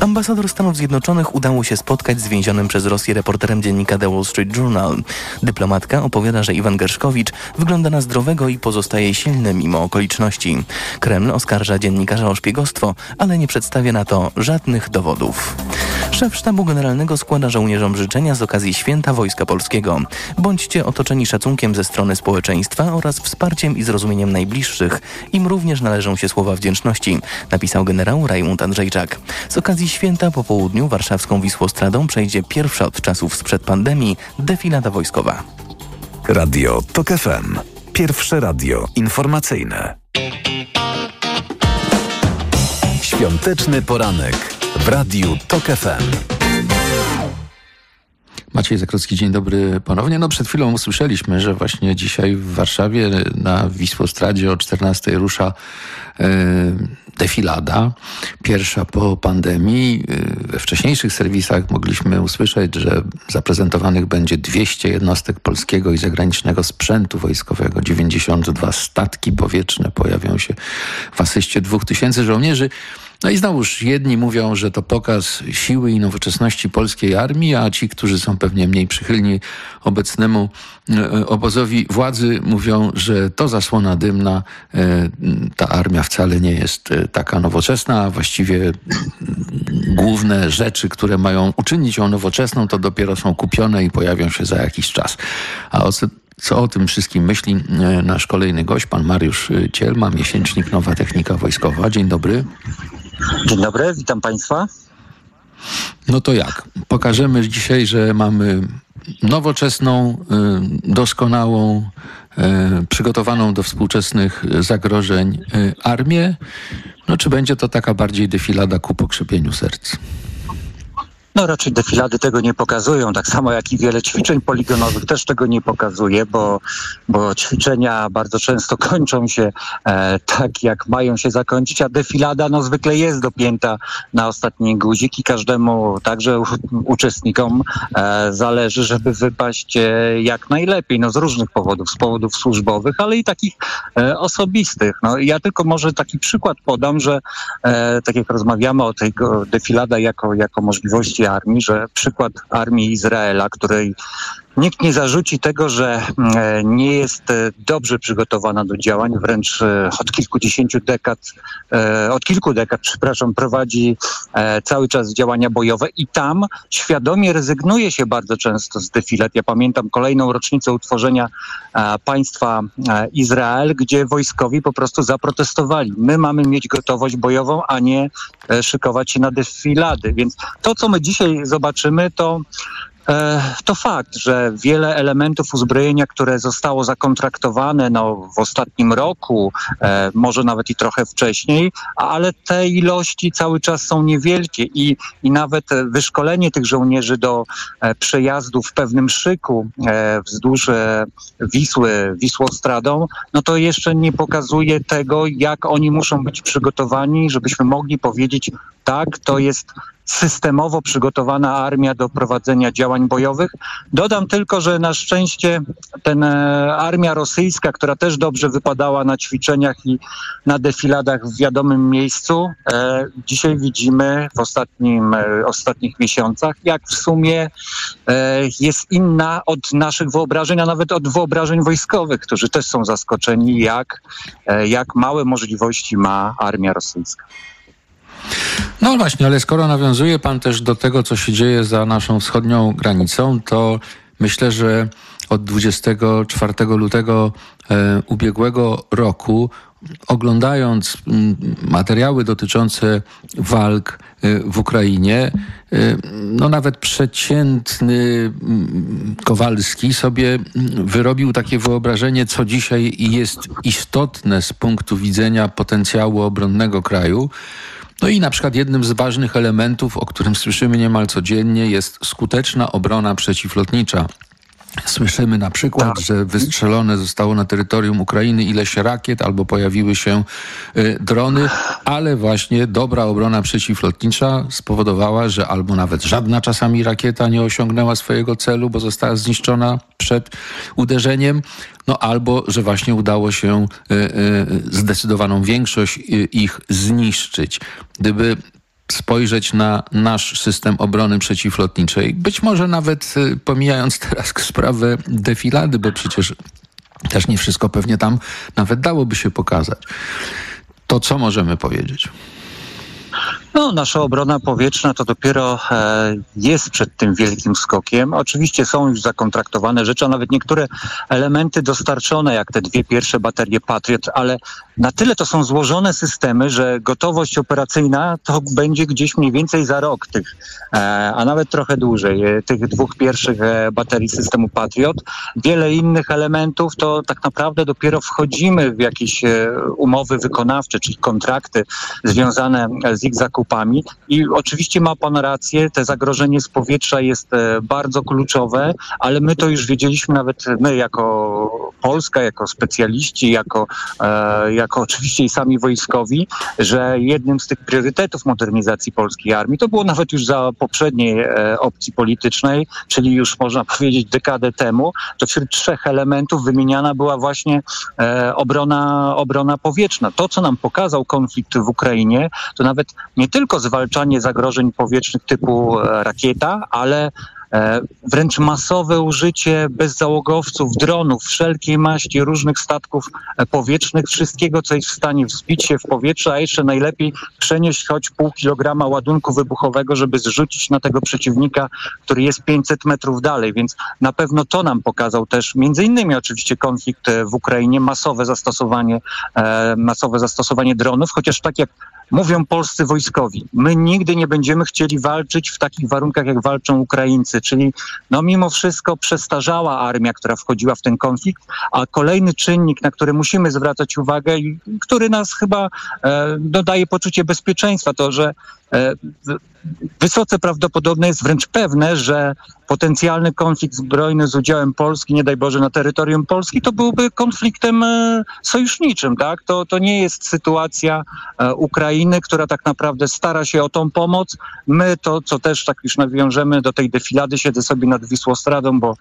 Ambasador Stanów Zjednoczonych udało się spotkać z więzionym przez Rosję reporterem dziennika The Wall Street Journal. Dyplomatka opowiada, że Iwan Gerszkowicz wygląda na zdrowego i pozostaje pozostaje silny mimo okoliczności. Kreml oskarża dziennikarza o szpiegostwo, ale nie przedstawia na to żadnych dowodów. Szef Sztabu Generalnego składa żołnierzom życzenia z okazji Święta Wojska Polskiego. Bądźcie otoczeni szacunkiem ze strony społeczeństwa oraz wsparciem i zrozumieniem najbliższych. Im również należą się słowa wdzięczności, napisał generał Rajmund Andrzejczak. Z okazji święta po południu warszawską Wisłostradą przejdzie pierwsza od czasów sprzed pandemii defilada wojskowa. Radio TOK FM. Pierwsze radio informacyjne. Świąteczny poranek w Radiu TOK FM. Maciej Zakrocki, dzień dobry ponownie. No przed chwilą usłyszeliśmy, że właśnie dzisiaj w Warszawie na Wisłostradzie o 14 rusza e, defilada, pierwsza po pandemii. E, we wcześniejszych serwisach mogliśmy usłyszeć, że zaprezentowanych będzie 200 jednostek polskiego i zagranicznego sprzętu wojskowego, 92 statki powietrzne pojawią się w asyście 2000 żołnierzy. No i znowuż jedni mówią, że to pokaz siły i nowoczesności polskiej armii, a ci, którzy są pewnie mniej przychylni obecnemu e, obozowi władzy, mówią, że to zasłona dymna. E, ta armia wcale nie jest e, taka nowoczesna, a właściwie główne rzeczy, które mają uczynić ją nowoczesną, to dopiero są kupione i pojawią się za jakiś czas. A co o tym wszystkim myśli nasz kolejny gość, pan Mariusz Cielma, miesięcznik Nowa Technika Wojskowa. Dzień dobry. Dzień dobry, witam Państwa. No to jak? Pokażemy dzisiaj, że mamy nowoczesną, y, doskonałą, przygotowaną do współczesnych zagrożeń armię? No czy będzie to taka bardziej defilada ku pokrzepieniu serc? No raczej defilady tego nie pokazują, tak samo jak i wiele ćwiczeń poligonowych też tego nie pokazuje, bo, bo ćwiczenia bardzo często kończą się e, tak, jak mają się zakończyć, a defilada no zwykle jest dopięta na ostatni guzik i każdemu, także uczestnikom e, zależy, żeby wypaść e, jak najlepiej, no z różnych powodów, z powodów służbowych, ale i takich e, osobistych. No ja tylko może taki przykład podam, że e, tak jak rozmawiamy o tej defilada jako, jako możliwości armii, że przykład armii Izraela, której Nikt nie zarzuci tego, że e, nie jest e, dobrze przygotowana do działań, wręcz e, od kilkudziesięciu dekad, od kilku dekad, przepraszam, prowadzi cały czas działania bojowe i tam świadomie rezygnuje się bardzo często z defilet. Ja pamiętam kolejną rocznicę utworzenia państwa Izrael, gdzie wojskowi po prostu zaprotestowali. My mamy mieć gotowość bojową, a nie szykować się na defilady. Więc to, co my dzisiaj zobaczymy, to to fakt, że wiele elementów uzbrojenia, które zostało zakontraktowane no, w ostatnim roku, e, może nawet i trochę wcześniej, ale te ilości cały czas są niewielkie i, i nawet wyszkolenie tych żołnierzy do e, przejazdu w pewnym szyku wzdłuż Wisły, Wisłostradą, no to jeszcze nie pokazuje tego, jak oni muszą być przygotowani, żebyśmy mogli powiedzieć, tak, to jest systemowo przygotowana armia do prowadzenia działań bojowych. Dodam tylko, że na szczęście ten e, armia rosyjska, która też dobrze wypadała na ćwiczeniach i na defiladach w wiadomym miejscu, e, dzisiaj widzimy w ostatnim, e, ostatnich miesiącach, jak w sumie jest inna od naszych wyobrażeń, a nawet od wyobrażeń wojskowych, którzy też są zaskoczeni, jak, jak małe możliwości ma armia rosyjska. No właśnie, ale skoro nawiązuje Pan też do tego, co się dzieje za naszą wschodnią granicą, to myślę, że od 24 lutego e, ubiegłego roku oglądając mm, materiały dotyczące walk e, w Ukrainie, e, no nawet przeciętny mm, Kowalski sobie mm, wyrobił takie wyobrażenie, co dzisiaj jest istotne z punktu widzenia potencjału obronnego kraju. No i na przykład jednym z ważnych elementów, o którym słyszymy niemal codziennie, jest skuteczna obrona przeciwlotnicza. Słyszymy na przykład, tak. że wystrzelone zostało na terytorium Ukrainy ileś rakiet albo pojawiły się y, drony, ale właśnie dobra obrona przeciwlotnicza spowodowała, że albo nawet żadna czasami rakieta nie osiągnęła swojego celu, bo została zniszczona przed uderzeniem, no albo, że właśnie udało się y, y, zdecydowaną większość ich zniszczyć. Gdyby spojrzeć na nasz system obrony przeciwlotniczej. Być może nawet y, pomijając teraz sprawę defilady, bo przecież też nie wszystko pewnie tam nawet dałoby się pokazać. To co możemy powiedzieć? No, nasza obrona powietrzna to dopiero e, jest przed tym wielkim skokiem. Oczywiście są już zakontraktowane rzeczy, a nawet niektóre elementy dostarczone, jak te dwie pierwsze baterie Patriot, ale na tyle to są złożone systemy, że gotowość operacyjna to będzie gdzieś mniej więcej za rok tych, e, a nawet trochę dłużej, e, tych dwóch pierwszych e, baterii systemu Patriot. Wiele innych elementów to tak naprawdę dopiero wchodzimy w jakieś umowy wykonawcze, czyli kontrakty związane z ich zakupem grupami. I oczywiście ma pan rację, te zagrożenie z powietrza jest bardzo kluczowe, ale my to już wiedzieliśmy nawet my jako Polska, jako specjaliści, jako, e, jako oczywiście i sami wojskowi, że jednym z tych priorytetów modernizacji polskiej armii, to było nawet już za poprzedniej e, opcji politycznej, czyli już można powiedzieć dekadę temu, to wśród trzech elementów wymieniana była właśnie obrona, obrona powietrzna. To, co nam pokazał konflikt w Ukrainie, to nawet nie tylko zwalczanie zagrożeń powietrznych typu e, rakieta, ale e, wręcz masowe użycie bezzałogowców, dronów, wszelkiej maści, różnych statków e, powietrznych, wszystkiego, co jest w stanie wzbić się w powietrze, a jeszcze najlepiej przenieść choć pół kilograma ładunku wybuchowego, żeby zrzucić na tego przeciwnika, który jest 500 metrów dalej. Więc na pewno to nam pokazał też, między innymi oczywiście konflikt w Ukrainie, masowe zastosowanie, masowe zastosowanie dronów, chociaż tak jak mówią polscy wojskowi. My nigdy nie będziemy chcieli walczyć w takich warunkach, jak walczą Ukraińcy, czyli no mimo wszystko przestarzała armia, która wchodziła w ten konflikt, a kolejny czynnik, na który musimy zwracać uwagę i który nas chyba e, dodaje poczucie bezpieczeństwa, to że e, wysoce prawdopodobne jest wręcz pewne, że potencjalny konflikt zbrojny z udziałem Polski, nie daj Boże na terytorium Polski, to byłby konfliktem e, sojuszniczym, tak? To, to nie jest sytuacja e, Ukrainy, która tak naprawdę stara się o tą pomoc. My to, co też tak już nawiążemy do tej defilady, siedzę sobie nad Wisłostradą, bo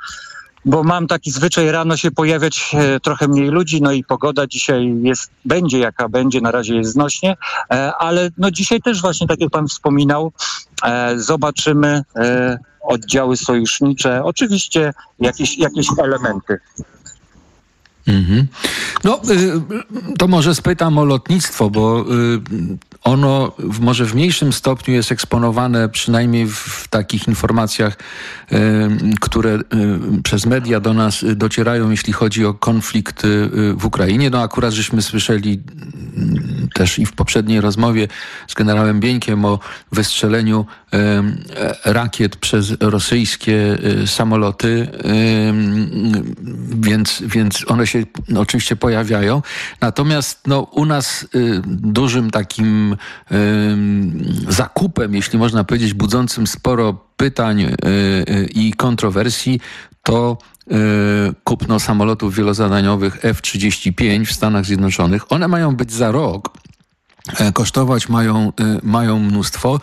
bo mam taki zwyczaj rano się pojawiać e, trochę mniej ludzi, no i pogoda dzisiaj jest, będzie jaka będzie, na razie jest znośnie, e, ale no dzisiaj też właśnie, tak jak pan wspominał, e, zobaczymy oddziały sojusznicze, oczywiście jakieś, jakieś elementy. Mhm. No, y, to może spytam o lotnictwo, bo y, ono w, może w mniejszym stopniu jest eksponowane, przynajmniej w takich informacjach, y, które przez media do nas docierają, jeśli chodzi o konflikt w Ukrainie. No akurat żeśmy słyszeli mm, też i w poprzedniej rozmowie z generałem Bieńkiem o wystrzeleniu rakiet przez rosyjskie samoloty, więc, więc one się no, oczywiście pojawiają. Natomiast no, u nas y, dużym takim y, zakupem, jeśli można powiedzieć, budzącym sporo pytań y, y i kontrowersji, to y, kupno samolotów wielozadaniowych F-35 w Stanach Zjednoczonych. One mają być za rok kosztować mają, e, mają mnóstwo.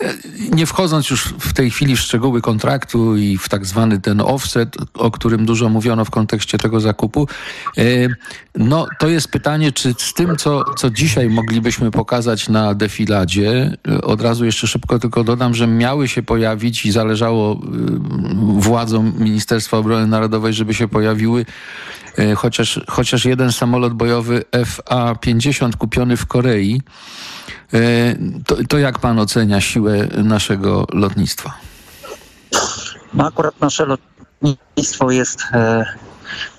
E, nie wchodząc już w tej chwili w szczegóły kontraktu i w tak zwany ten offset, o którym dużo mówiono w kontekście tego zakupu, no to jest pytanie, czy z tym, co, co dzisiaj moglibyśmy pokazać na defiladzie, od razu jeszcze szybko tylko dodam, że miały się pojawić i zależało władzom Ministerstwa Obrony Narodowej, żeby się pojawiły E, chociaż, chociaż jeden samolot bojowy FA-50 kupiony w Korei. E, to, to jak pan ocenia siłę naszego lotnictwa? No akurat nasze lotnictwo jest e,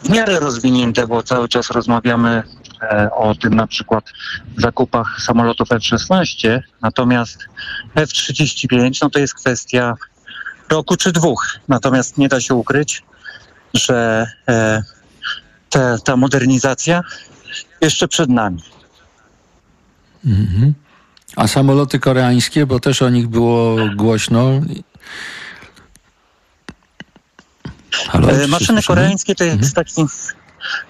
w miarę rozwinięte, bo cały czas rozmawiamy o tym na przykład zakupach samolotów F-16, natomiast F-35 no to jest kwestia roku czy dwóch. Natomiast nie da się ukryć, że ta, ta modernizacja jeszcze przed nami. Mhm. A samoloty koreańskie, bo też o nich było głośno. Halo, e, Maszyny koreańskie to jest mhm. taki,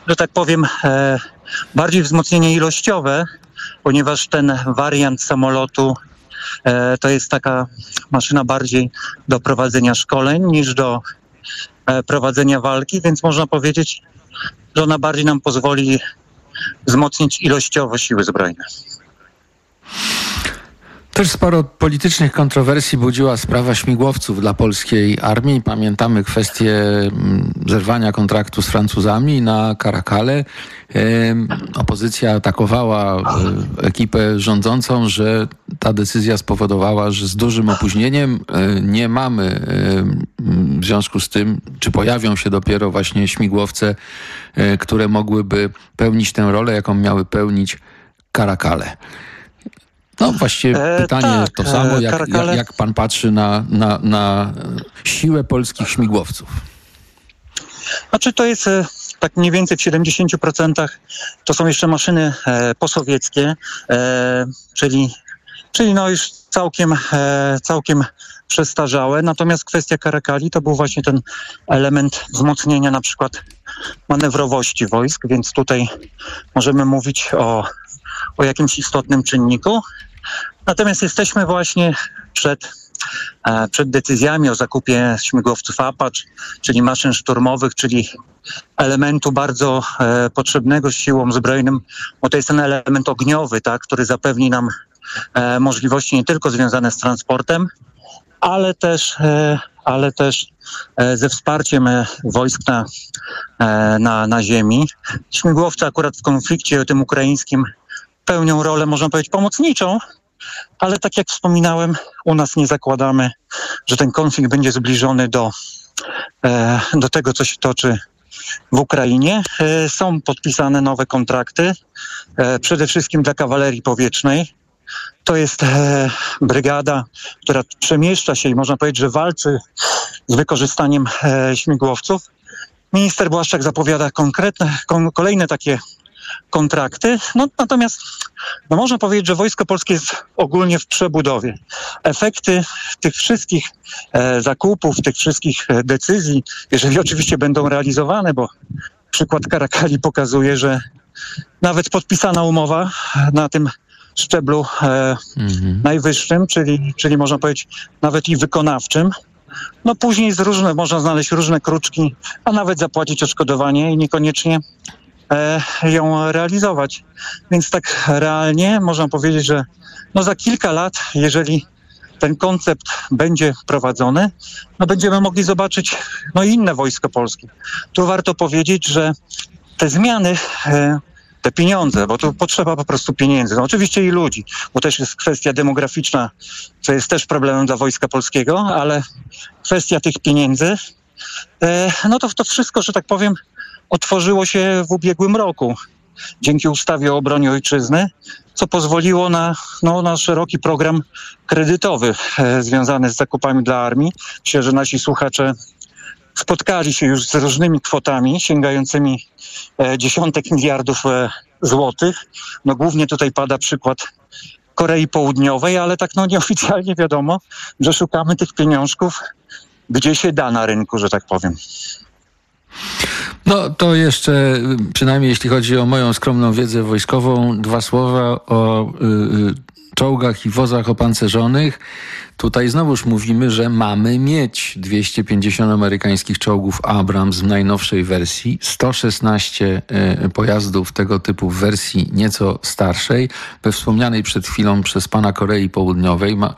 że tak powiem, e, bardziej wzmocnienie ilościowe, ponieważ ten wariant samolotu e, to jest taka maszyna bardziej do prowadzenia szkoleń niż do e, prowadzenia walki, więc można powiedzieć, że ona bardziej nam pozwoli wzmocnić ilościowo siły zbrojne. Też sporo politycznych kontrowersji budziła sprawa śmigłowców dla polskiej armii. Pamiętamy kwestię mm, zerwania kontraktu z Francuzami na Karakale. Opozycja atakowała e, ekipę rządzącą, że ta decyzja spowodowała, że z dużym opóźnieniem e, nie mamy w związku z tym, czy pojawią się dopiero właśnie śmigłowce, e, które mogłyby pełnić tę rolę, jaką miały pełnić Karakale. No właściwie e, pytanie tak, to samo, jak, jak, jak, pan patrzy na, na, na siłę polskich śmigłowców. Znaczy to jest tak mniej więcej w 70% to są jeszcze maszyny e, posowieckie, e, czyli, czyli no już całkiem, e, całkiem przestarzałe. Natomiast kwestia karakali to był właśnie ten element wzmocnienia na przykład manewrowości wojsk, więc tutaj możemy mówić o, o jakimś istotnym czynniku. Natomiast jesteśmy właśnie przed E, przed decyzjami o zakupie śmigłowców Apache, czyli maszyn szturmowych, czyli elementu bardzo e, potrzebnego siłom zbrojnym, bo to jest ten element ogniowy, tak, który zapewni nam e, możliwości nie tylko związane z transportem, ale też, ale też ze wsparciem wojsk na, na, na ziemi. Śmigłowce akurat w konflikcie tym ukraińskim pełnią rolę, można powiedzieć, pomocniczą, ale tak jak wspominałem, u nas nie zakładamy, że ten konflikt będzie zbliżony do, e, do tego, co się toczy w Ukrainie. E, są podpisane nowe kontrakty, e, przede wszystkim dla kawalerii powietrznej. To jest brygada, która przemieszcza się i można powiedzieć, że walczy z wykorzystaniem śmigłowców. Minister Błaszczak zapowiada konkretne, kon, kolejne takie kontrakty. No, natomiast no, można powiedzieć, że Wojsko Polskie jest ogólnie w przebudowie. Efekty tych wszystkich e, zakupów, tych wszystkich e, decyzji, jeżeli oczywiście będą realizowane, bo przykład Karakali pokazuje, że nawet podpisana umowa na tym szczeblu e, najwyższym, czyli, czyli można powiedzieć nawet i wykonawczym, no później z różne, można znaleźć różne kruczki, a nawet zapłacić odszkodowanie i niekoniecznie ją realizować. Więc tak realnie można powiedzieć, że no za kilka lat, jeżeli ten koncept będzie prowadzony, no będziemy mogli zobaczyć no inne wojsko polskie. Tu warto powiedzieć, że te zmiany, e, te pieniądze, bo tu potrzeba po prostu pieniędzy. No oczywiście i ludzi, bo też jest kwestia demograficzna, co jest też problemem dla Wojska Polskiego, ale kwestia tych pieniędzy, e, no to to wszystko, że tak powiem, otworzyło się w ubiegłym roku dzięki ustawie o obronie ojczyzny, co pozwoliło na, no, na szeroki program kredytowy e, związany z zakupami dla armii. Myślę, że nasi słuchacze spotkali się już z różnymi kwotami sięgającymi e, dziesiątek miliardów e, złotych. No głównie tutaj pada przykład Korei Południowej, ale tak no nieoficjalnie wiadomo, że szukamy tych pieniążków, gdzie się da na rynku, że tak powiem. No to jeszcze, przynajmniej jeśli chodzi o moją skromną wiedzę wojskową, dwa słowa o y, y, czołgach i wozach opancerzonych. Tutaj znowuż mówimy, że mamy mieć 250 amerykańskich czołgów Abrams w najnowszej wersji, 116 y, pojazdów tego typu w wersji nieco starszej. We wspomnianej przed chwilą przez pana Korei Południowej ma,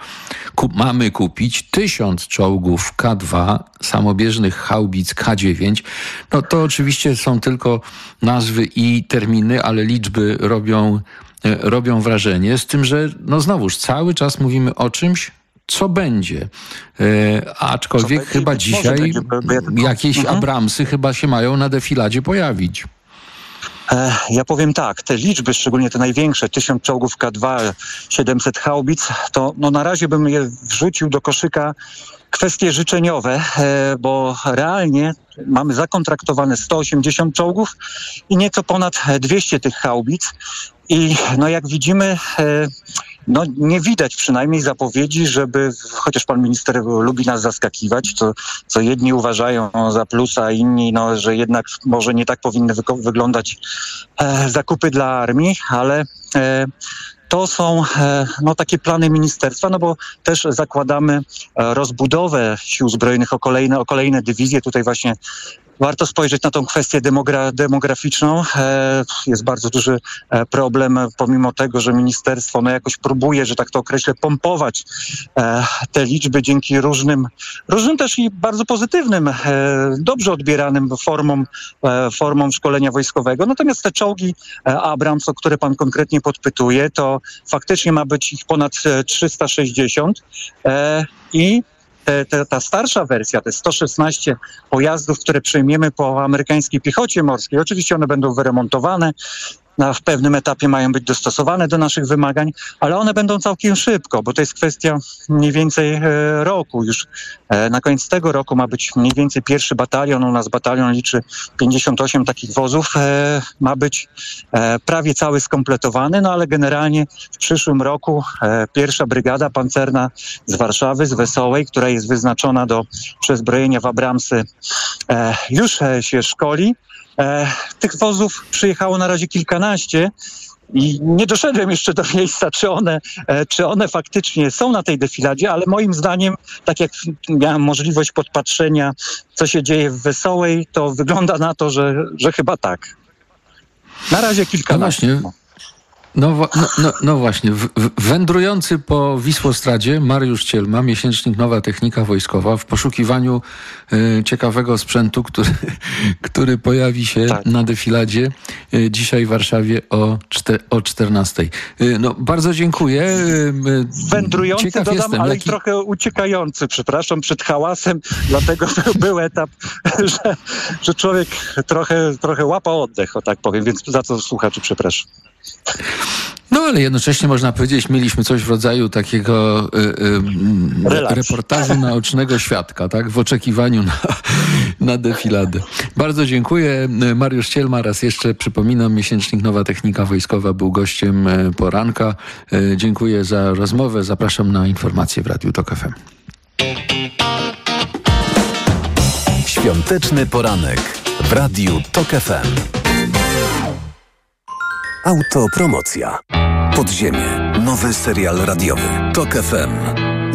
ku, mamy kupić 1000 czołgów K2, samobieżnych haubic K9. No to oczywiście są tylko nazwy i terminy, ale liczby robią E, robią wrażenie, z tym, że no znowuż cały czas mówimy o czymś, co będzie. E, aczkolwiek co chyba będzie, dzisiaj będzie, ja jakieś mhm. Abramsy chyba się mają na defiladzie pojawić. E, ja powiem tak, te liczby, szczególnie te największe, 1000 czołgów K2, 700 haubic, to no na razie bym je wrzucił do koszyka kwestie życzeniowe, e, bo realnie mamy zakontraktowane 180 czołgów i nieco ponad 200 tych haubic. I no jak widzimy, e, no nie widać przynajmniej zapowiedzi, żeby, chociaż pan minister lubi nas zaskakiwać, co, co jedni uważają za plusa, a inni, no, że jednak może nie tak powinny wyglądać e, zakupy dla armii, ale to są e, no, takie plany ministerstwa, no bo też zakładamy e, rozbudowę sił zbrojnych o kolejne, o kolejne dywizje. Tutaj właśnie Warto spojrzeć na tą kwestię demogra demograficzną. E, jest bardzo duży e, problem, pomimo tego, że ministerstwo no, jakoś próbuje, że tak to określę, pompować e, te liczby dzięki różnym, różnym też i bardzo pozytywnym, dobrze odbieranym formom, formom szkolenia wojskowego. Natomiast te czołgi Abrams, o które pan konkretnie podpytuje, to faktycznie ma być ich ponad 360 i te, ta starsza wersja, te 116 pojazdów, które przejmiemy po amerykańskiej piechocie morskiej, oczywiście one będą wyremontowane, na, w pewnym etapie mają być dostosowane do naszych wymagań, ale one będą całkiem szybko, bo to jest kwestia mniej więcej e, roku. Już e, na koniec tego roku ma być mniej więcej pierwszy batalion. U nas batalion liczy 58 takich wozów. E, ma być prawie cały skompletowany, no ale generalnie w przyszłym roku pierwsza brygada pancerna z Warszawy, z Wesołej, która jest wyznaczona do przezbrojenia w Abramsy, już się szkoli. E, tych wozów przyjechało na razie kilkanaście. I nie doszedłem jeszcze do miejsca, czy one, e, czy one faktycznie są na tej defiladzie, ale moim zdaniem, tak jak miałem możliwość podpatrzenia, co się dzieje w Wesołej, to wygląda na to, że, że chyba tak. Na razie kilkanaście. No właśnie. No, no, no, no, właśnie, w, wędrujący po Wisłostradzie Mariusz Cielma, miesięcznik Nowa Technika Wojskowa w poszukiwaniu y, ciekawego sprzętu, który, który pojawi się tak. na defiladzie y, dzisiaj w Warszawie o, czte, o 14. Y, no, bardzo dziękuję. Wędrujący Ciekaw dodam, jestem, ale jaki... trochę uciekający, przepraszam, przed hałasem, dlatego był etap, że, że człowiek trochę, trochę łapał oddech, o tak powiem, więc za co słuchaczy przepraszam. No ale jednocześnie można powiedzieć, mieliśmy coś w rodzaju takiego y, y, reportażu naocznego świadka, tak? W oczekiwaniu na, na defiladę. Bardzo dziękuję. Mariusz Cielma raz jeszcze przypominam, miesięcznik Nowa Technika Wojskowa był gościem e, poranka. E, dziękuję za rozmowę. Zapraszam na informacje w Radiu Tok FM. Świąteczny poranek w Radiu Tok FM. Autopromocja. Podziemie. Nowy serial radiowy. Tok FM.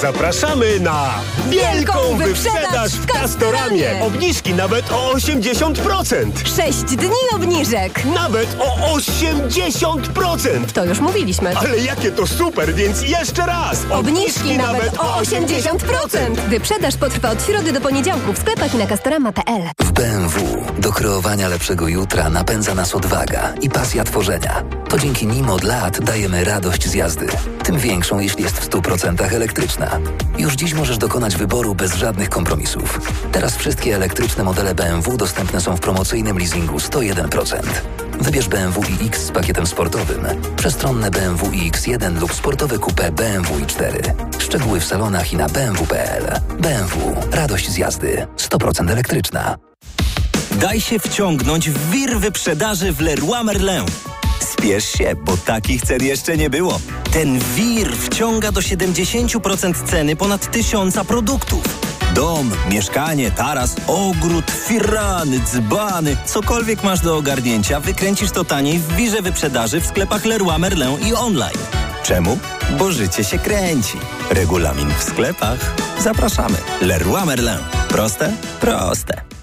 Zapraszamy na wielką wyprzedaż w Castoramie. Obniżki nawet o 80%. 6 dni obniżek. Nawet o 80%. To już mówiliśmy. Ale jakie to super, więc jeszcze raz. Obniżki nawet o 80%. Wyprzedaż potrwa od środy do poniedziałku w sklepach i na castorama.pl. W BMW do kreowania lepszego jutra napędza nas odwaga i pasja tworzenia. To dzięki nim od lat dajemy radość z jazdy. Tym większą, jeśli jest w 100% elektryczna. Już dziś możesz dokonać wyboru bez żadnych kompromisów. Teraz wszystkie elektryczne modele BMW dostępne są w promocyjnym leasingu 101%. Wybierz BMW iX z pakietem sportowym, przestronne BMW iX1 lub sportowe coupe BMW i4. Szczegóły w salonach i na bmw.pl. BMW. Radość z jazdy. 100% elektryczna. Daj się wciągnąć w wir wyprzedaży w Leroy Merlin. Spiesz się, bo takich cen jeszcze nie było. Ten wir wciąga do 70% ceny ponad tysiąca produktów. Dom, mieszkanie, taras, ogród, firany, dzbany, cokolwiek masz do ogarnięcia, wykręcisz to taniej w wirze wyprzedaży w sklepach Leroy Merlin i online. Czemu? Bo życie się kręci. Regulamin w sklepach. Zapraszamy. Leroy Merlin. Proste? Proste.